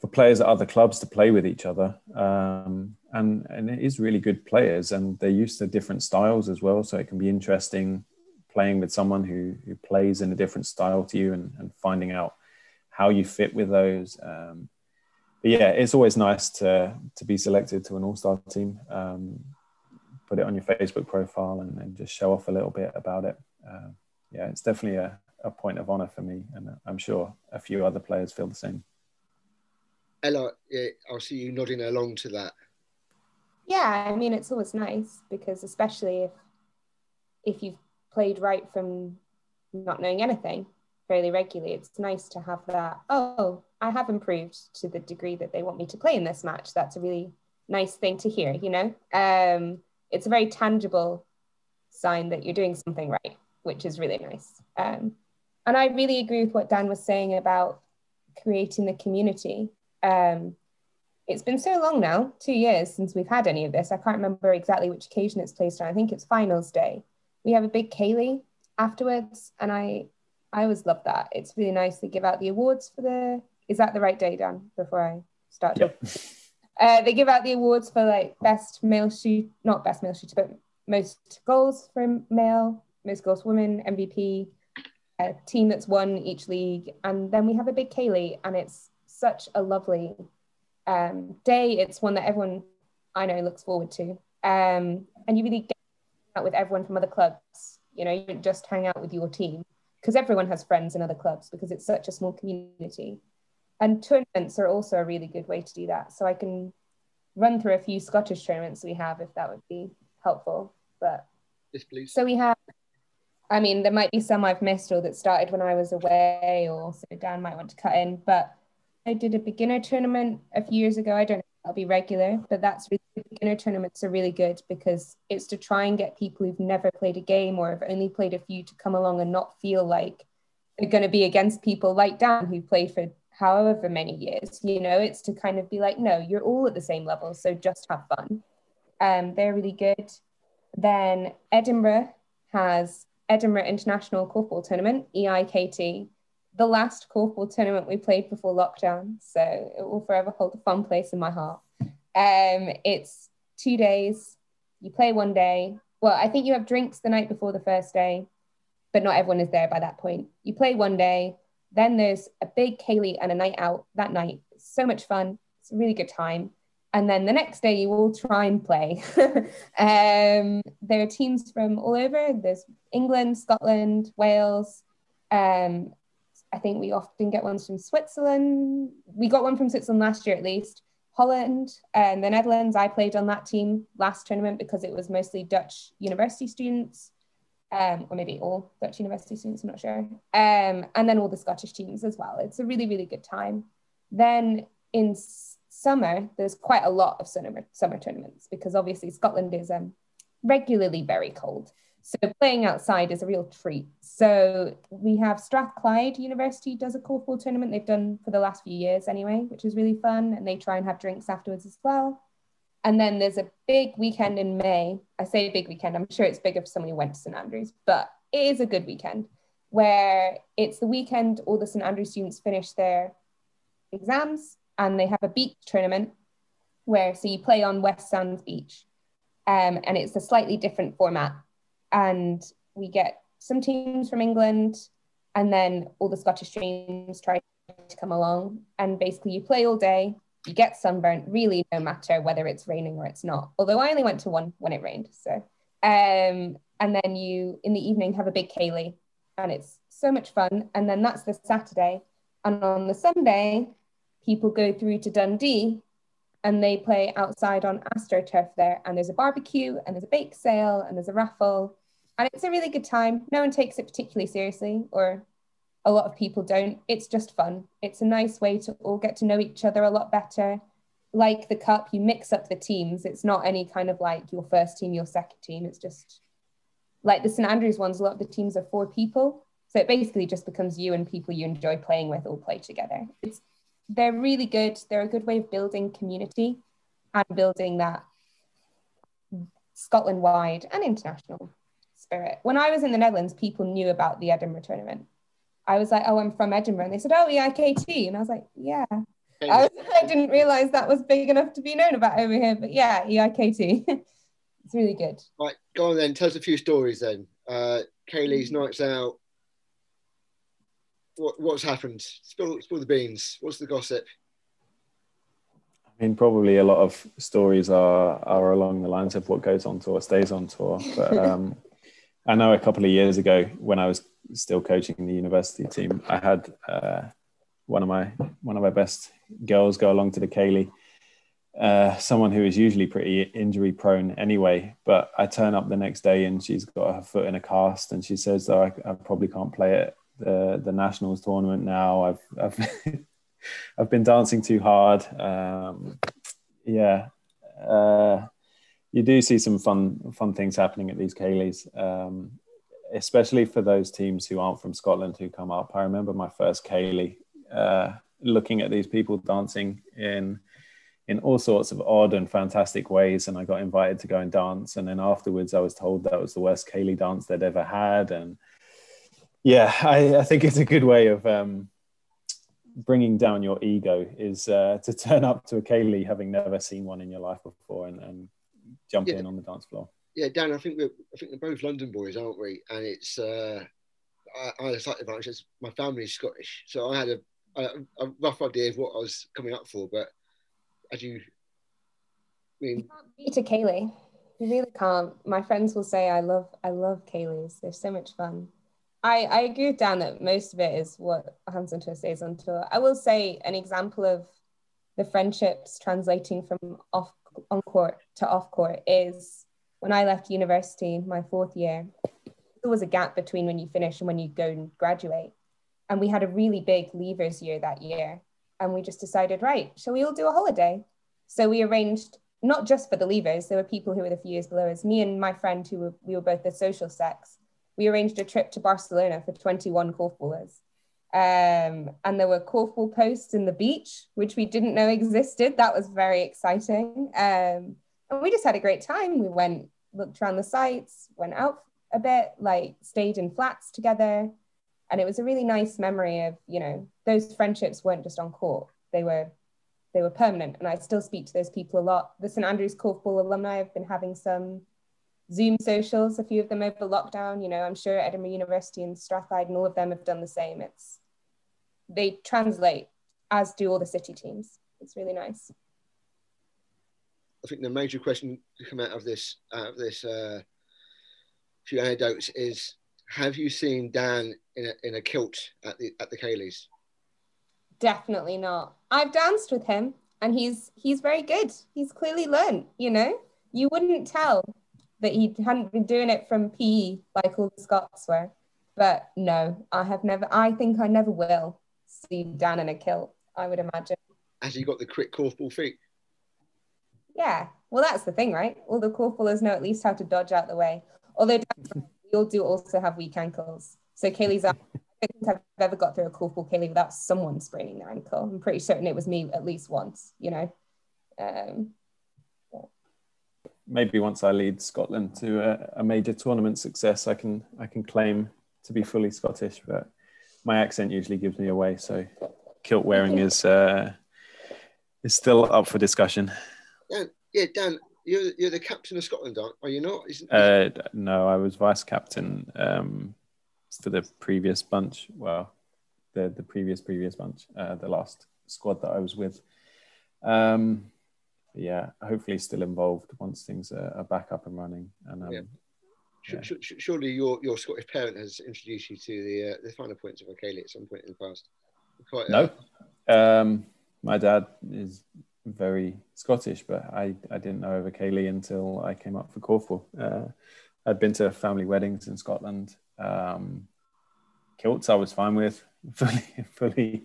for players at other clubs to play with each other, um, and and it is really good players, and they're used to different styles as well, so it can be interesting playing with someone who who plays in a different style to you and, and finding out how you fit with those. Um, but yeah, it's always nice to to be selected to an all star team. Um, put it on your Facebook profile and, and, just show off a little bit about it. Uh, yeah, it's definitely a, a point of honor for me, and I'm sure a few other players feel the same. Ella, I'll see you nodding along to that. Yeah, I mean it's always nice because especially if if you've played right from not knowing anything fairly regularly, it's nice to have that. Oh, I have improved to the degree that they want me to play in this match. That's a really nice thing to hear. You know, um, it's a very tangible sign that you're doing something right, which is really nice. Um, and I really agree with what Dan was saying about creating the community. Um, it's been so long now, two years since we've had any of this. I can't remember exactly which occasion it's placed on. I think it's finals day. We have a big ceilidh afterwards, and I I always love that. It's really nice to give out the awards for the. Is that the right day, Dan? Before I start. Yep. Uh, they give out the awards for like best male shoot, not best male shooter, but most goals for male, most goals for women, MVP, a team that's won each league, and then we have a big ceilidh, and it's such a lovely um, day. It's one that everyone I know looks forward to, um, and you really get out with everyone from other clubs. You know, you don't just hang out with your team because everyone has friends in other clubs because it's such a small community. And tournaments are also a really good way to do that. So I can run through a few Scottish tournaments we have if that would be helpful. But yes, please. So we have I mean, there might be some I've missed or that started when I was away, or so Dan might want to cut in. But I did a beginner tournament a few years ago. I don't that'll be regular, but that's really beginner tournaments are really good because it's to try and get people who've never played a game or have only played a few to come along and not feel like they're going to be against people like Dan who played for however many years. You know, it's to kind of be like, no, you're all at the same level, so just have fun. Um, they're really good. Then Edinburgh has Edinburgh International Korfball Tournament, EIKT, the last korfball tournament we played before lockdown. So it will forever hold a fun place in my heart. Um, it's two days. You play one day. Well, I think you have drinks the night before the first day, but not everyone is there by that point. You play one day. Then there's a big ceilidh and a night out that night. So much fun. It's a really good time. And then the next day you all try and play. um, there are teams from all over. There's England, Scotland, Wales. Um, I think we often get ones from Switzerland. We got one from Switzerland last year at least. Holland and the Netherlands. I played on that team last tournament because it was mostly Dutch university students um, or maybe all Dutch university students, I'm not sure. Um, and then all the Scottish teams as well. It's a really, really good time. Then in summer, there's quite a lot of summer, summer tournaments because obviously Scotland is um, regularly very cold. So playing outside is a real treat. So we have Strathclyde University does a korfball tournament. They've done for the last few years anyway, which is really fun. And they try and have drinks afterwards as well. And then there's a big weekend in May. I say big weekend, I'm sure it's bigger for someone who went to St Andrews, but it is a good weekend where it's the weekend all the St Andrews students finish their exams and they have a beach tournament where so you play on West Sands Beach. Um, and it's a slightly different format. And we get some teams from England and then all the Scottish teams try to come along. And basically you play all day you get sunburnt really no matter whether it's raining or it's not. Although I only went to one when it rained. So, um, and then you in the evening have a big ceilidh and it's so much fun. And then that's the Saturday. And on the Sunday, people go through to Dundee and they play outside on AstroTurf there. And there's a barbecue and there's a bake sale and there's a raffle. And it's a really good time. No one takes it particularly seriously, or a lot of people don't. It's just fun. It's a nice way to all get to know each other a lot better. Like the cup, you mix up the teams. It's not any kind of like your first team, your second team. It's just like the St Andrews ones, a lot of the teams are four people. So it basically just becomes you and people you enjoy playing with all play together. It's they're really good. They're a good way of building community and building that Scotland wide and international spirit. When I was in the Netherlands, people knew about the Edinburgh tournament I was like, oh, I'm from Edinburgh. And they said, oh, EIKT. And I was like, yeah. I, was, I didn't realize that was big enough to be known about over here. But yeah, EIKT. it's really good. Right, go on then. Tell us a few stories then. Uh, ceilidh's nights out. What, what's happened? Spill, spill the beans. What's the gossip? I mean, probably a lot of stories are are along the lines of what goes on tour stays on tour. But um, I know a couple of years ago when I was still coaching the university team, I had uh, one of my one of my best girls go along to the ceilidh. Uh, someone who is usually pretty injury prone anyway, but I turn up the next day and she's got her foot in a cast, and she says, "Oh, I, I probably can't play at the the nationals tournament now. I've I've I've been dancing too hard. Um, yeah, uh, you do see some fun fun things happening at these ceilidhs, um, especially for those teams who aren't from Scotland who come up. I remember my first ceilidh, uh, looking at these people dancing in in all sorts of odd and fantastic ways, and I got invited to go and dance. And then afterwards, I was told that was the worst ceilidh dance they'd ever had, and yeah, I, I think it's a good way of um, bringing down your ego is uh, to turn up to a ceilidh having never seen one in your life before and, and jump yeah. in on the dance floor. Yeah, Dan, I think we're I think we're both London boys, aren't we? And it's uh, I, I had a slight advantage. My family's Scottish, so I had a, a, a, rough idea of what I was coming up for. But as you, I mean, you can't beat a ceilidh. You really can't. My friends will say, "I love, I love ceilidhs. They're so much fun." I, I agree with Dan that most of it is what Hands on Tour stays on tour. I will say an example of the friendships translating from off on court to off court is when I left university, my fourth year, there was a gap between when you finish and when you go and graduate. And we had a really big leavers year that year. And we just decided, right, shall we all do a holiday? So we arranged not just for the leavers, there were people who were the few years below us, me and my friend who were, we were both the social secs we arranged a trip to Barcelona for 21 korfballers. Um, and there were korfball posts in the beach, which we didn't know existed. That was very exciting. Um, and we just had a great time. We went, looked around the sights, went out a bit, like stayed in flats together. And it was a really nice memory of, you know, those friendships weren't just on court. They were they were permanent. And I still speak to those people a lot. The St Andrews Korfball alumni have been having some Zoom socials, a few of them over lockdown. You know, I'm sure Edinburgh University and Strathclyde and all of them have done the same. It's they translate as do all the city teams. It's really nice. I think the major question to come out of this out of this uh, few anecdotes is: Have you seen Dan in a, in a kilt at the at the ceilidhs? Definitely not. I've danced with him, and he's he's very good. He's clearly learned. You know, you wouldn't tell that he hadn't been doing it from PE like all the Scots were. But no, I have never, I think I never will see Dan in a kilt, I would imagine. Has he got the quick korfball feet? Yeah, well, that's the thing, right? All the korfballers know at least how to dodge out the way. Although we all do also have weak ankles. So ceilidh's I don't think I've ever got through a korfball ceilidh without someone spraining their ankle. I'm pretty certain it was me at least once, you know. Um, maybe once I lead Scotland to a, a, major tournament success, I can I can claim to be fully Scottish, but my accent usually gives me away. So kilt wearing is uh, is still up for discussion. Dan, yeah, Dan, you're you're the captain of Scotland, aren't are you not? Uh, no, I was vice captain um, for the previous bunch. Well, the the previous previous bunch, uh, the last squad that I was with. Um, yeah, hopefully still involved once things are, are back up and running. And um, yeah. Yeah. Surely your, your Scottish parent has introduced you to the uh, the finer points of O'Kelly at some point in the past. Quite, uh... no, um, my dad is very Scottish, but I, I didn't know of a ceilidh until I came up for korf. Uh, I'd been to family weddings in Scotland. Um, kilts I was fine with, fully fully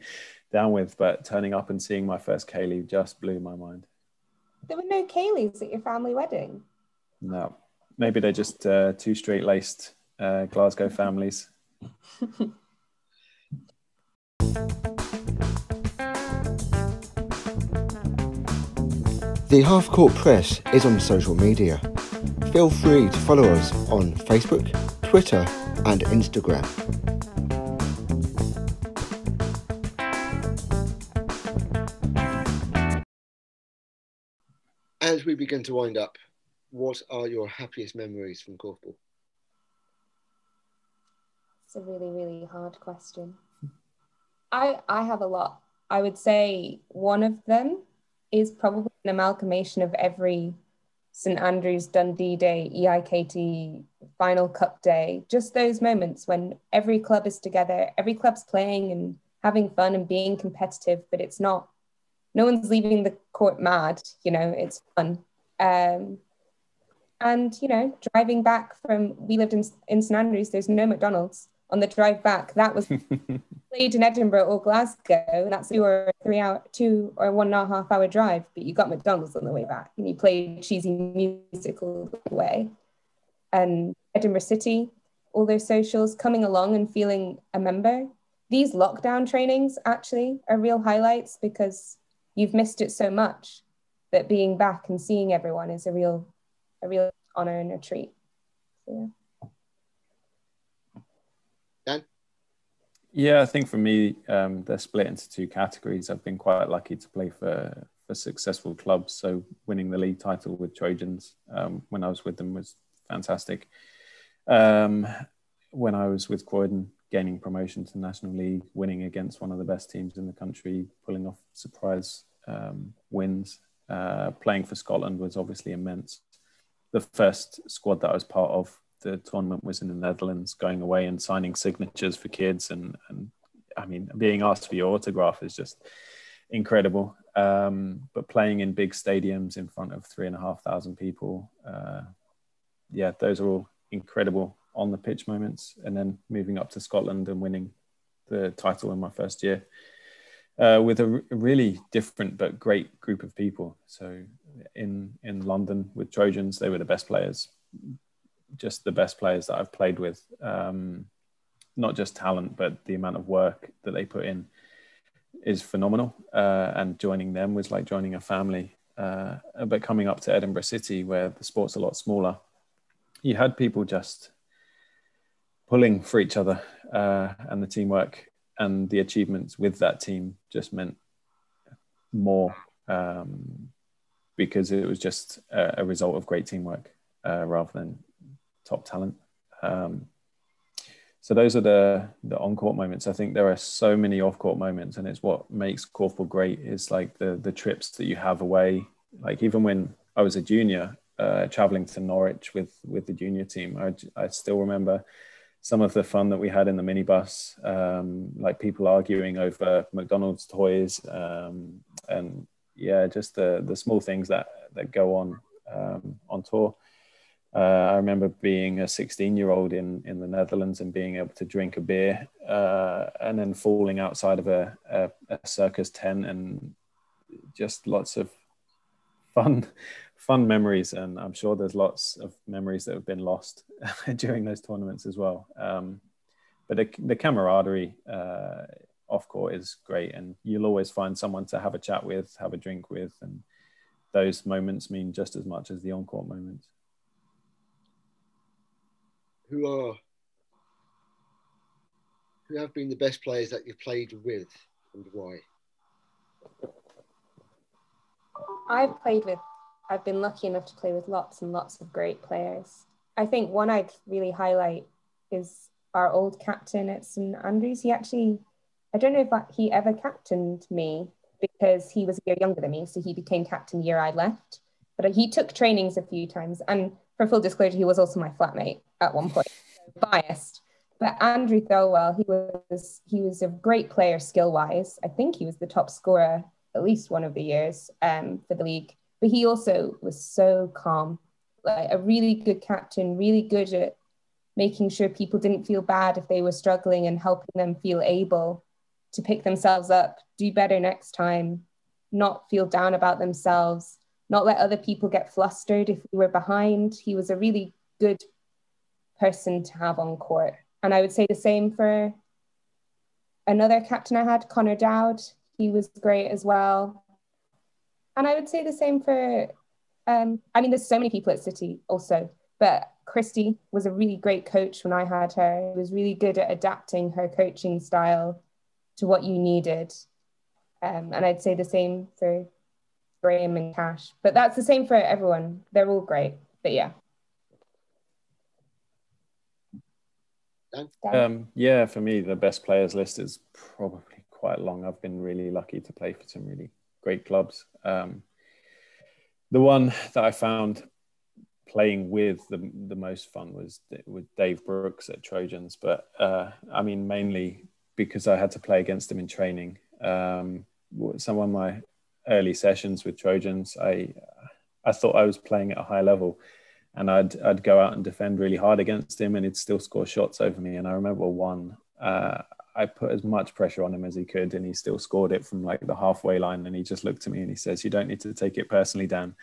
down with, but turning up and seeing my first ceilidh just blew my mind. There were no ceilidhs at your family wedding. No, maybe they're just uh, two straight laced uh, Glasgow families. The Half Court Press is on social media. Feel free to follow us on Facebook, Twitter, and Instagram. As we begin to wind up, what are your happiest memories from Korfball? It's a really, really hard question. I I have a lot. I would say one of them is probably an amalgamation of every St Andrews Dundee Day, EIKT final cup day, just those moments when every club is together, every club's playing and having fun and being competitive, but it's not, no one's leaving the court mad, you know, it's fun. Um, and, you know, driving back from, we lived in, in St Andrews, there's no McDonald's on the drive back. That was played in Edinburgh or Glasgow, and that's two or three hour, two or one and a half hour drive. But you got McDonald's on the way back, and you played cheesy music all the way. And Edinburgh City, all those socials, coming along and feeling a member. These lockdown trainings actually are real highlights because you've missed it so much that being back and seeing everyone is a real, a real honor and a treat. So, yeah. Yeah, I think for me, um, they're split into two categories. I've been quite lucky to play for for successful clubs. So winning the league title with Trojans um, when I was with them was fantastic. Um, when I was with Croydon, gaining promotion to the National League, winning against one of the best teams in the country, pulling off surprise um, wins, uh, playing for Scotland was obviously immense. The first squad that I was part of the tournament was in the Netherlands, going away and signing signatures for kids, and and I mean, being asked for your autograph is just incredible. Um, but playing in big stadiums in front of three and a half thousand people, uh, yeah, those are all incredible on the pitch moments. And then moving up to Scotland and winning the title in my first year uh, with a really different but great group of people. So in in London with Trojans, they were the best players just the best players that I've played with. Um, not just talent, but the amount of work that they put in is phenomenal. Uh, and joining them was like joining a family. Uh, but coming up to Edinburgh City, where the sport's a lot smaller, you had people just pulling for each other, uh, and the teamwork and the achievements with that team just meant more um, because it was just a, a result of great teamwork uh, rather than top talent. Um, so those are the the on court moments. I think there are so many off court moments, and it's what makes korfball great. Is like the the trips that you have away. Like even when I was a junior, uh, traveling to Norwich with with the junior team, I I still remember some of the fun that we had in the minibus, um, like people arguing over McDonald's toys, um, and yeah, just the the small things that that go on um, on tour. Uh, I remember being a 16 year old in, in the Netherlands and being able to drink a beer uh, and then falling outside of a, a, a, circus tent and just lots of fun, fun memories. And I'm sure there's lots of memories that have been lost during those tournaments as well. Um, but the, the camaraderie uh, off court is great. And you'll always find someone to have a chat with, have a drink with. And those moments mean just as much as the on court moments who are who have been the best players that you've played with and why? I've played with, I've been lucky enough to play with lots and lots of great players. I think one I'd really highlight is our old captain at St Andrews. He actually, I don't know if he ever captained me because he was a year younger than me. So he became captain the year I left. But he took trainings a few times. And for full disclosure, he was also my flatmate at one point. So biased. But Andrew Thirlwell, he was he was a great player skill wise. I think he was the top scorer at least one of the years um, for the league. But he also was so calm, like a really good captain, really good at making sure people didn't feel bad if they were struggling and helping them feel able to pick themselves up, do better next time, not feel down about themselves, not let other people get flustered if we were behind. He was a really good person to have on court. And I would say the same for another captain I had, Connor Dowd. He was great as well. And I would say the same for, um, I mean, there's so many people at City also, but Christy was a really great coach when I had her. She was really good at adapting her coaching style to what you needed. Um, and I'd say the same for Graham and Cash. But that's the same for everyone. They're all great. But yeah. Um, yeah, for me, the best players list is probably quite long. I've been really lucky to play for some really great clubs. Um, the one that I found playing with the, the most fun was with Dave Brooks at Trojans, but uh, I mean mainly because I had to play against him in training. Um, some of my early sessions with Trojans, I I thought I was playing at a high level, and I'd I'd go out and defend really hard against him, and he'd still score shots over me. And I remember one, uh, I put as much pressure on him as he could, and he still scored it from like the halfway line. And he just looked at me and he says, "You don't need to take it personally, Dan."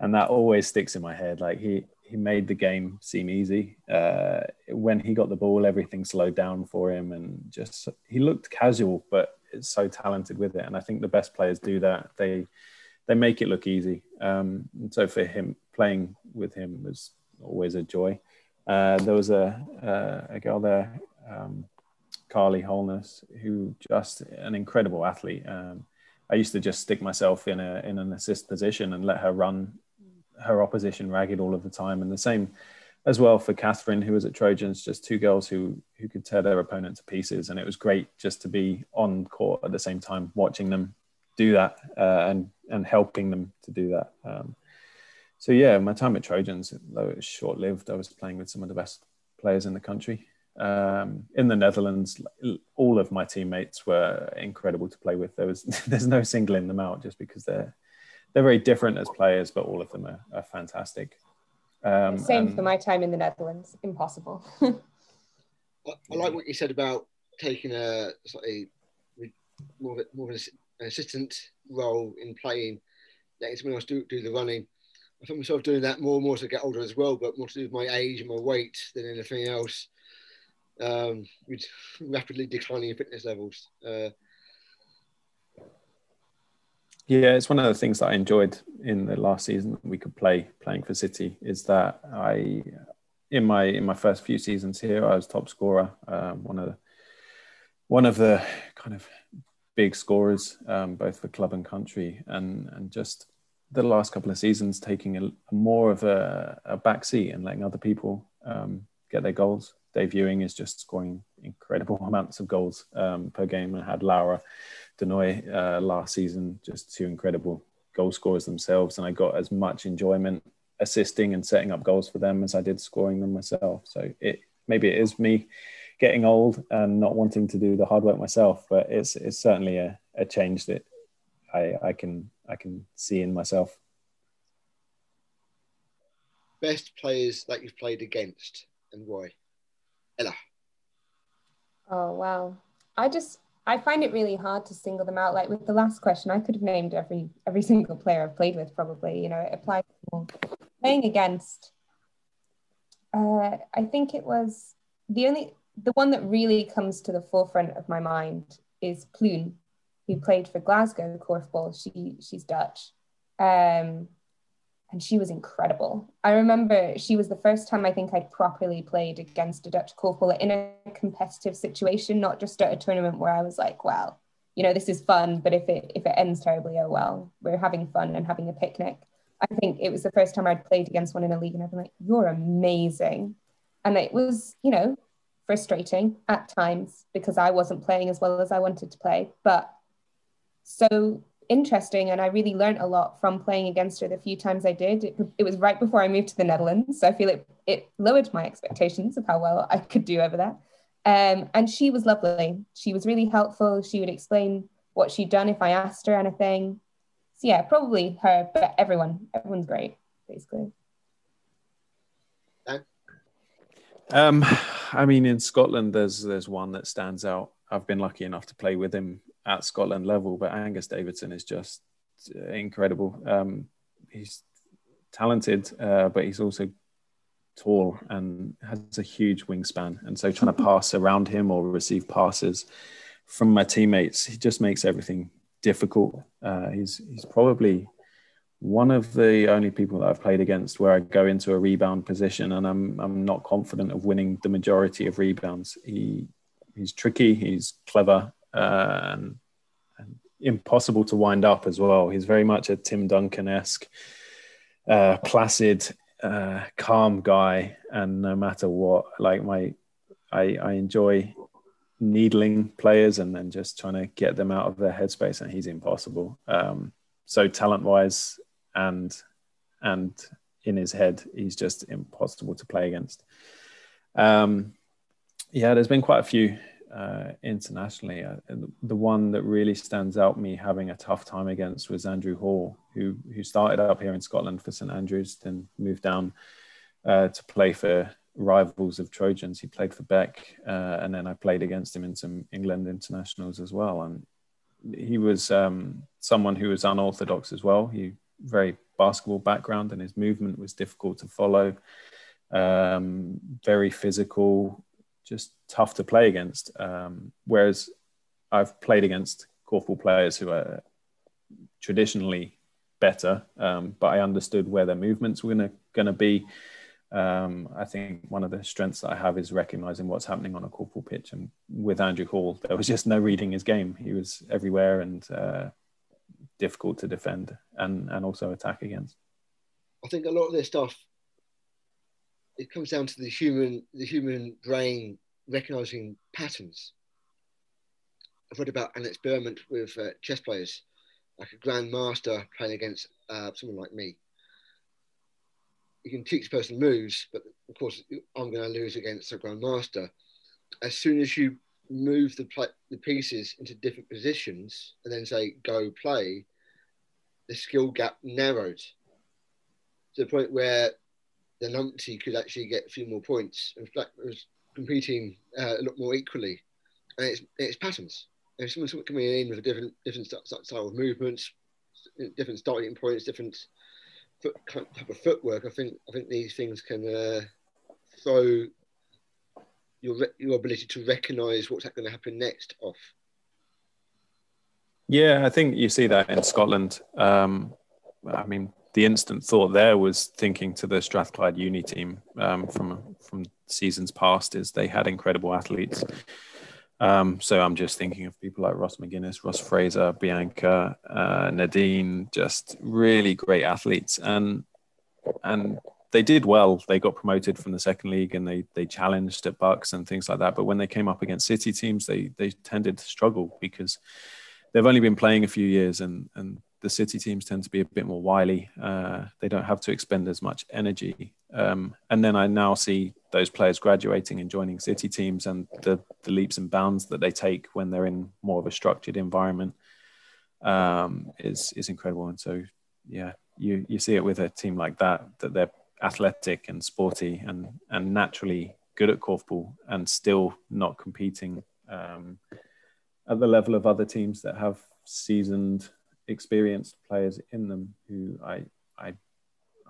And that always sticks in my head. Like he he made the game seem easy. Uh, when he got the ball, everything slowed down for him, and just he looked casual, but it's so talented with it. And I think the best players do that. They they make it look easy. Um, and so for him, playing with him was always a joy. Uh, there was a, uh, a girl there, um, Carly Holness, who just an incredible athlete. Um, I used to just stick myself in a in an assist position and let her run her opposition ragged all of the time. And the same as well for Catherine, who was at Trojans, just two girls who who could tear their opponent to pieces. And it was great just to be on court at the same time, watching them do that uh, and and helping them to do that. Um, so yeah, my time at Trojans, though it was short lived, I was playing with some of the best players in the country. Um, in the Netherlands, all of my teammates were incredible to play with. There was there's no singling them out just because they're they're very different as players, but all of them are, are fantastic. Um, Same and, for my time in the Netherlands. Impossible. I like what you said about taking a sort of more of, more of an assistant role in playing, letting someone else do, do the running. I find myself doing that more and more as I get older as well, but more to do with my age and my weight than anything else. Um, with rapidly declining fitness levels. Uh, yeah, it's one of the things that I enjoyed in the last season we could play playing for City is that I in my in my first few seasons here I was top scorer, um, one of the one of the kind of big scorers um, both for club and country, and and just the last couple of seasons taking a, more of a, a back seat and letting other people um, get their goals. Ewing is just scoring incredible amounts of goals um, per game, and had Laura Denoy uh, last season, just two incredible goal scorers themselves, and I got as much enjoyment assisting and setting up goals for them as I did scoring them myself. So it maybe it is me getting old and not wanting to do the hard work myself, but it's it's certainly a, a change that I, I can I can see in myself. Best players that you've played against and why? Oh wow. I just I find it really hard to single them out. Like with the last question, I could have named every every single player I've played with. Probably, you know, it applies to playing against. Uh, I think it was the only the one that really comes to the forefront of my mind is Ploen, who played for Glasgow Korfball. She she's Dutch. Um, and she was incredible. I remember she was the first time I think I'd properly played against a Dutch korfball in a competitive situation, not just at a tournament where I was like, well, you know, this is fun, but if it if it ends terribly, oh well, we're having fun and having a picnic. I think it was the first time I'd played against one in a league, and I've been like, you're amazing, and it was, you know, frustrating at times because I wasn't playing as well as I wanted to play, but so interesting and I really learned a lot from playing against her the few times I did. It, it, was right before I moved to the Netherlands, so I feel it it lowered my expectations of how well I could do over there. Um, and she was lovely. She was really helpful. She would explain what she'd done if I asked her anything. So yeah, probably her, but everyone, everyone's great, basically. Um, I mean, in Scotland, there's there's one that stands out. I've been lucky enough to play with him at Scotland level, but Angus Davidson is just incredible. Um, he's talented, uh, but he's also tall and has a huge wingspan. And so trying to pass around him or receive passes from my teammates, he just makes everything difficult. Uh, he's he's probably one of the only people that I've played against where I go into a rebound position and I'm I'm not confident of winning the majority of rebounds. He he's tricky, he's clever, and, and impossible to wind up as well. He's very much a Tim Duncan esque, uh, placid, uh, calm guy, and no matter what, like my, I, I enjoy needling players and then just trying to get them out of their headspace, and he's impossible. Um, so talent wise, and and in his head, he's just impossible to play against. Um, yeah, there's been quite a few uh, internationally. Uh, the one that really stands out me having a tough time against was Andrew Hall, who who started up here in Scotland for St Andrews, then moved down uh, to play for rivals of Trojans. He played for Bec, uh, and then I played against him in some England internationals as well. And he was um, someone who was unorthodox as well. He very basketball background, and his movement was difficult to follow. Um, very physical, just tough to play against. Um, whereas I've played against korfball players who are traditionally better, um, but I understood where their movements were going to be. Um, I think one of the strengths that I have is recognizing what's happening on a korfball pitch. And with Andrew Hall, there was just no reading his game. He was everywhere and uh, difficult to defend and, and also attack against. I think a lot of this stuff it comes down to the human the human brain recognizing patterns. I've read about an experiment with uh, chess players, like a grandmaster playing against uh, someone like me. You can teach a person moves, but of course I'm going to lose against a grandmaster. As soon as you move the pl- the pieces into different positions and then say go play, the skill gap narrowed to the point where the numpty could actually get a few more points. And fact, was competing uh, a lot more equally, and it's, it's patterns. If someone's coming in with a different different style of movements, different starting points, different foot, type of footwork, I think I think these things can uh, throw your your ability to recognise what's going to happen next off. Yeah, I think you see that in Scotland. Um, I mean, the instant thought there was thinking to the Strathclyde Uni team um, from from seasons past is they had incredible athletes. Um, so I'm just thinking of people like Ross McGuinness, Ross Fraser, Bianca, uh, Nadine, just really great athletes, and and they did well. They got promoted from the second league and they they challenged at BUCS and things like that. But when they came up against city teams, they they tended to struggle because they've only been playing a few years and and the city teams tend to be a bit more wily. Uh, they don't have to expend as much energy. Um, and then I now see those players graduating and joining city teams and the, the leaps and bounds that they take when they're in more of a structured environment um, is is incredible. And so, yeah, you you see it with a team like that that they're athletic and sporty and and naturally good at korfball and still not competing um, at the level of other teams that have seasoned experienced players in them who I I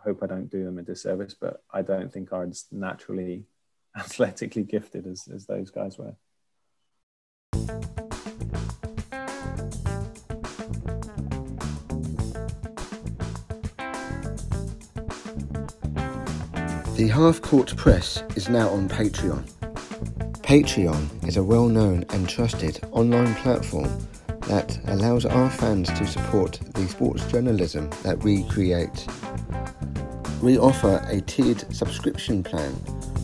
hope I don't do them a disservice, but I don't think are as naturally athletically gifted as, as those guys were. The Half Court Press is now on Patreon. Patreon is a well known and trusted online platform that allows our fans to support the sports journalism that we create. We offer a tiered subscription plan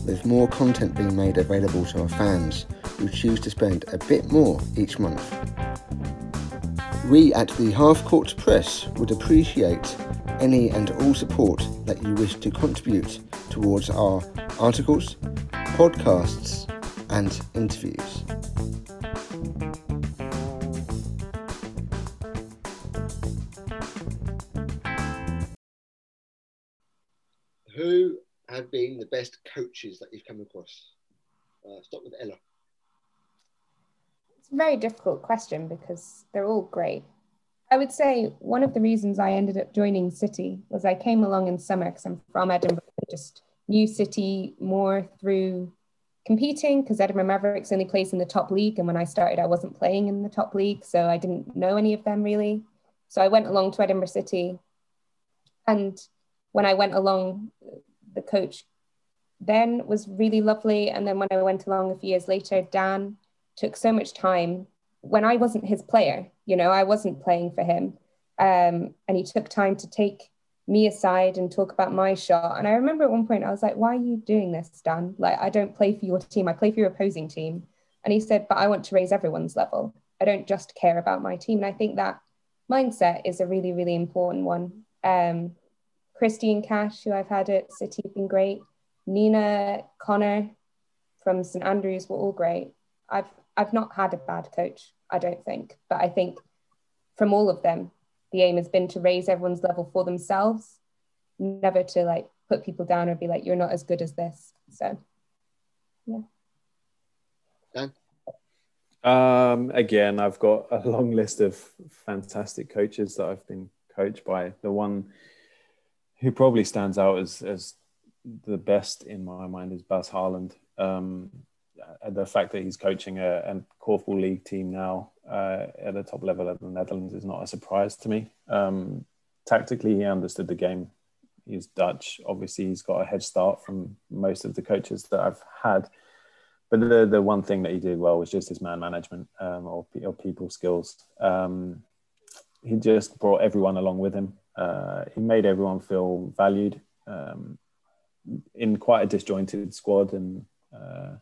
with more content being made available to our fans who choose to spend a bit more each month. We at the Half Court Press would appreciate any and all support that you wish to contribute towards our articles, podcasts, and interviews. Best coaches that you've come across? Uh, start with Ella. It's a very difficult question because they're all great. I would say one of the reasons I ended up joining City was I came along in summer because I'm from Edinburgh, just knew City more through competing because Edinburgh Mavericks only plays in the top league. And when I started, I wasn't playing in the top league. So I didn't know any of them really. So I went along to Edinburgh City and when I went along, the coach then was really lovely. And then when I went along a few years later, Dan took so much time when I wasn't his player, you know, I wasn't playing for him. Um, and he took time to take me aside and talk about my shot. And I remember at one point I was like, why are you doing this, Dan? Like, I don't play for your team, I play for your opposing team. And he said, but I want to raise everyone's level. I don't just care about my team. And I think that mindset is a really, really important one. Um, Christine Cash, who I've had at City, been great. Nina, Connor from St Andrews were all great. I've I've not had a bad coach, I don't think, but I think from all of them, the aim has been to raise everyone's level for themselves, never to like put people down or be like, you're not as good as this. So, yeah. Dan? Um, again, I've got a long list of fantastic coaches that I've been coached by. The one who probably stands out as, as the best in my mind is Bas Harland. Um, the fact that he's coaching a, a Korfball League team now uh, at the top level of the Netherlands is not a surprise to me. Um, tactically, he understood the game. He's Dutch. Obviously, he's got a head start from most of the coaches that I've had. But the, the one thing that he did well was just his man management um, or, or, people skills. Um, he just brought everyone along with him. Uh, he made everyone feel valued um, in quite a disjointed squad and uh,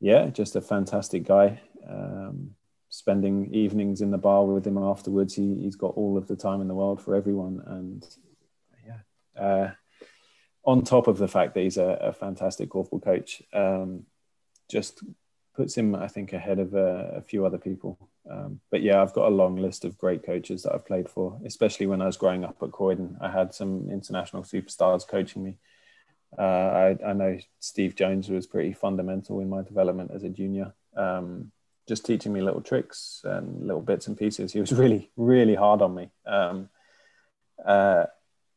yeah, just a fantastic guy. Um, spending evenings in the bar with him afterwards, he, he's got all of the time in the world for everyone. And yeah, uh, on top of the fact that he's a, a fantastic korfball coach, um, just puts him, I think, ahead of a, a few other people. Um, but yeah, I've got a long list of great coaches that I've played for, especially when I was growing up at Croydon. I had some international superstars coaching me. Uh, I, I, know Steve Jones was pretty fundamental in my development as a junior, um, just teaching me little tricks and little bits and pieces. He was really, really hard on me. Um, uh,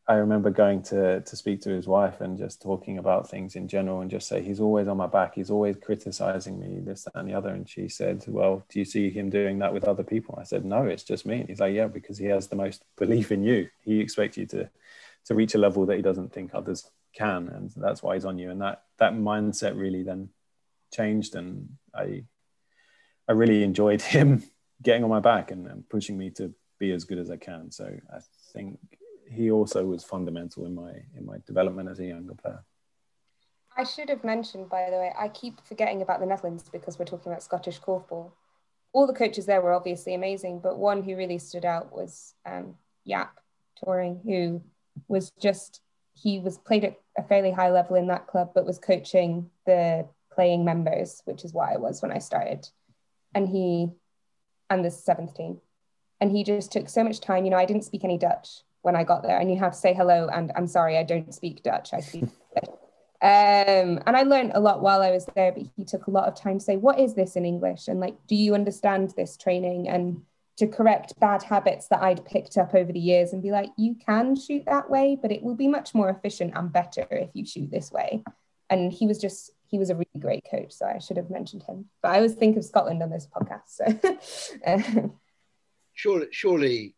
I remember going to to speak to his wife and just talking about things in general and just say he's always on my back. He's always criticizing me, this, that, and the other. And she said, "Well, do you see him doing that with other people?" I said, "No, it's just me." And he's like, "Yeah, because he has the most belief in you. He expects you to to reach a level that he doesn't think others can and that's why he's on you. And that that mindset really then changed and i i really enjoyed him getting on my back and, and pushing me to be as good as i can. So i think he also was fundamental in my in my development as a younger player. I should have mentioned, by the way, I keep forgetting about the Netherlands because we're talking about Scottish korfball. All the coaches there were obviously amazing, but one who really stood out was um, Jaap Touring, who was just he was played at a fairly high level in that club, but was coaching the playing members, which is what I was when I started. And he, and the seventh team. And he just took so much time. You know, I didn't speak any Dutch when I got there. And you have to say hello and I'm sorry, I don't speak Dutch. I speak Um, and I learned a lot while I was there, but he took a lot of time to say, what is this in English? And like, do you understand this training? And to correct bad habits that I'd picked up over the years and be like, you can shoot that way, but it will be much more efficient and better if you shoot this way. And he was just, he was a really great coach. So I should have mentioned him. But I always think of Scotland on this podcast. So uh, surely, surely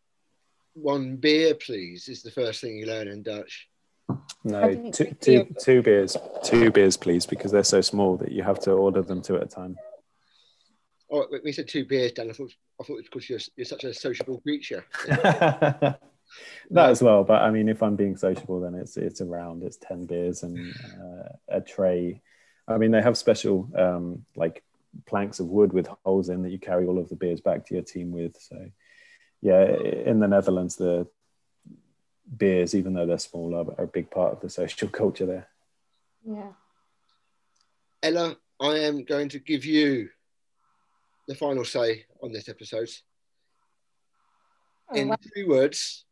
one beer, please, is the first thing you learn in Dutch. No, two, two, two beers, two beers, please, because they're so small that you have to order them two at a time. Oh, we said two beers, Dan. I thought I thought it's because you're, you're such a sociable creature. that as well, but I mean, if I'm being sociable, then it's it's around it's ten beers and uh, a tray. I mean, they have special um, like planks of wood with holes in that you carry all of the beers back to your team with. So, yeah, in the Netherlands, the beers, even though they're small, are, are a big part of the social culture there. Yeah. Ella, I am going to give you the final say on this episode. Oh, In wow. three words,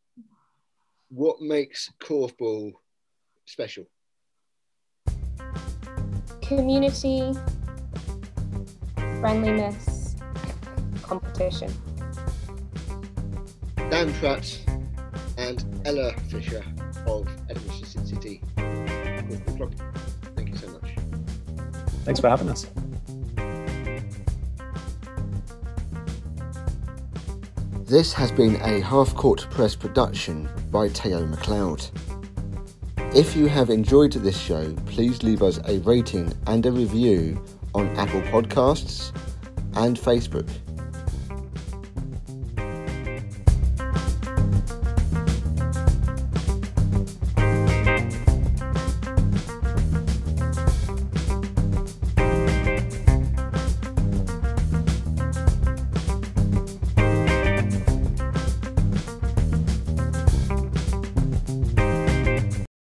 what makes korfball special? Community, friendliness, competition. Dan Pratt and Ella Fisher of Edinburgh City Club. Thank you so much. Thanks for having us. This has been a half court press production by Tao MacLeod. If you have enjoyed this show, please leave us a rating and a review on Apple Podcasts and Facebook.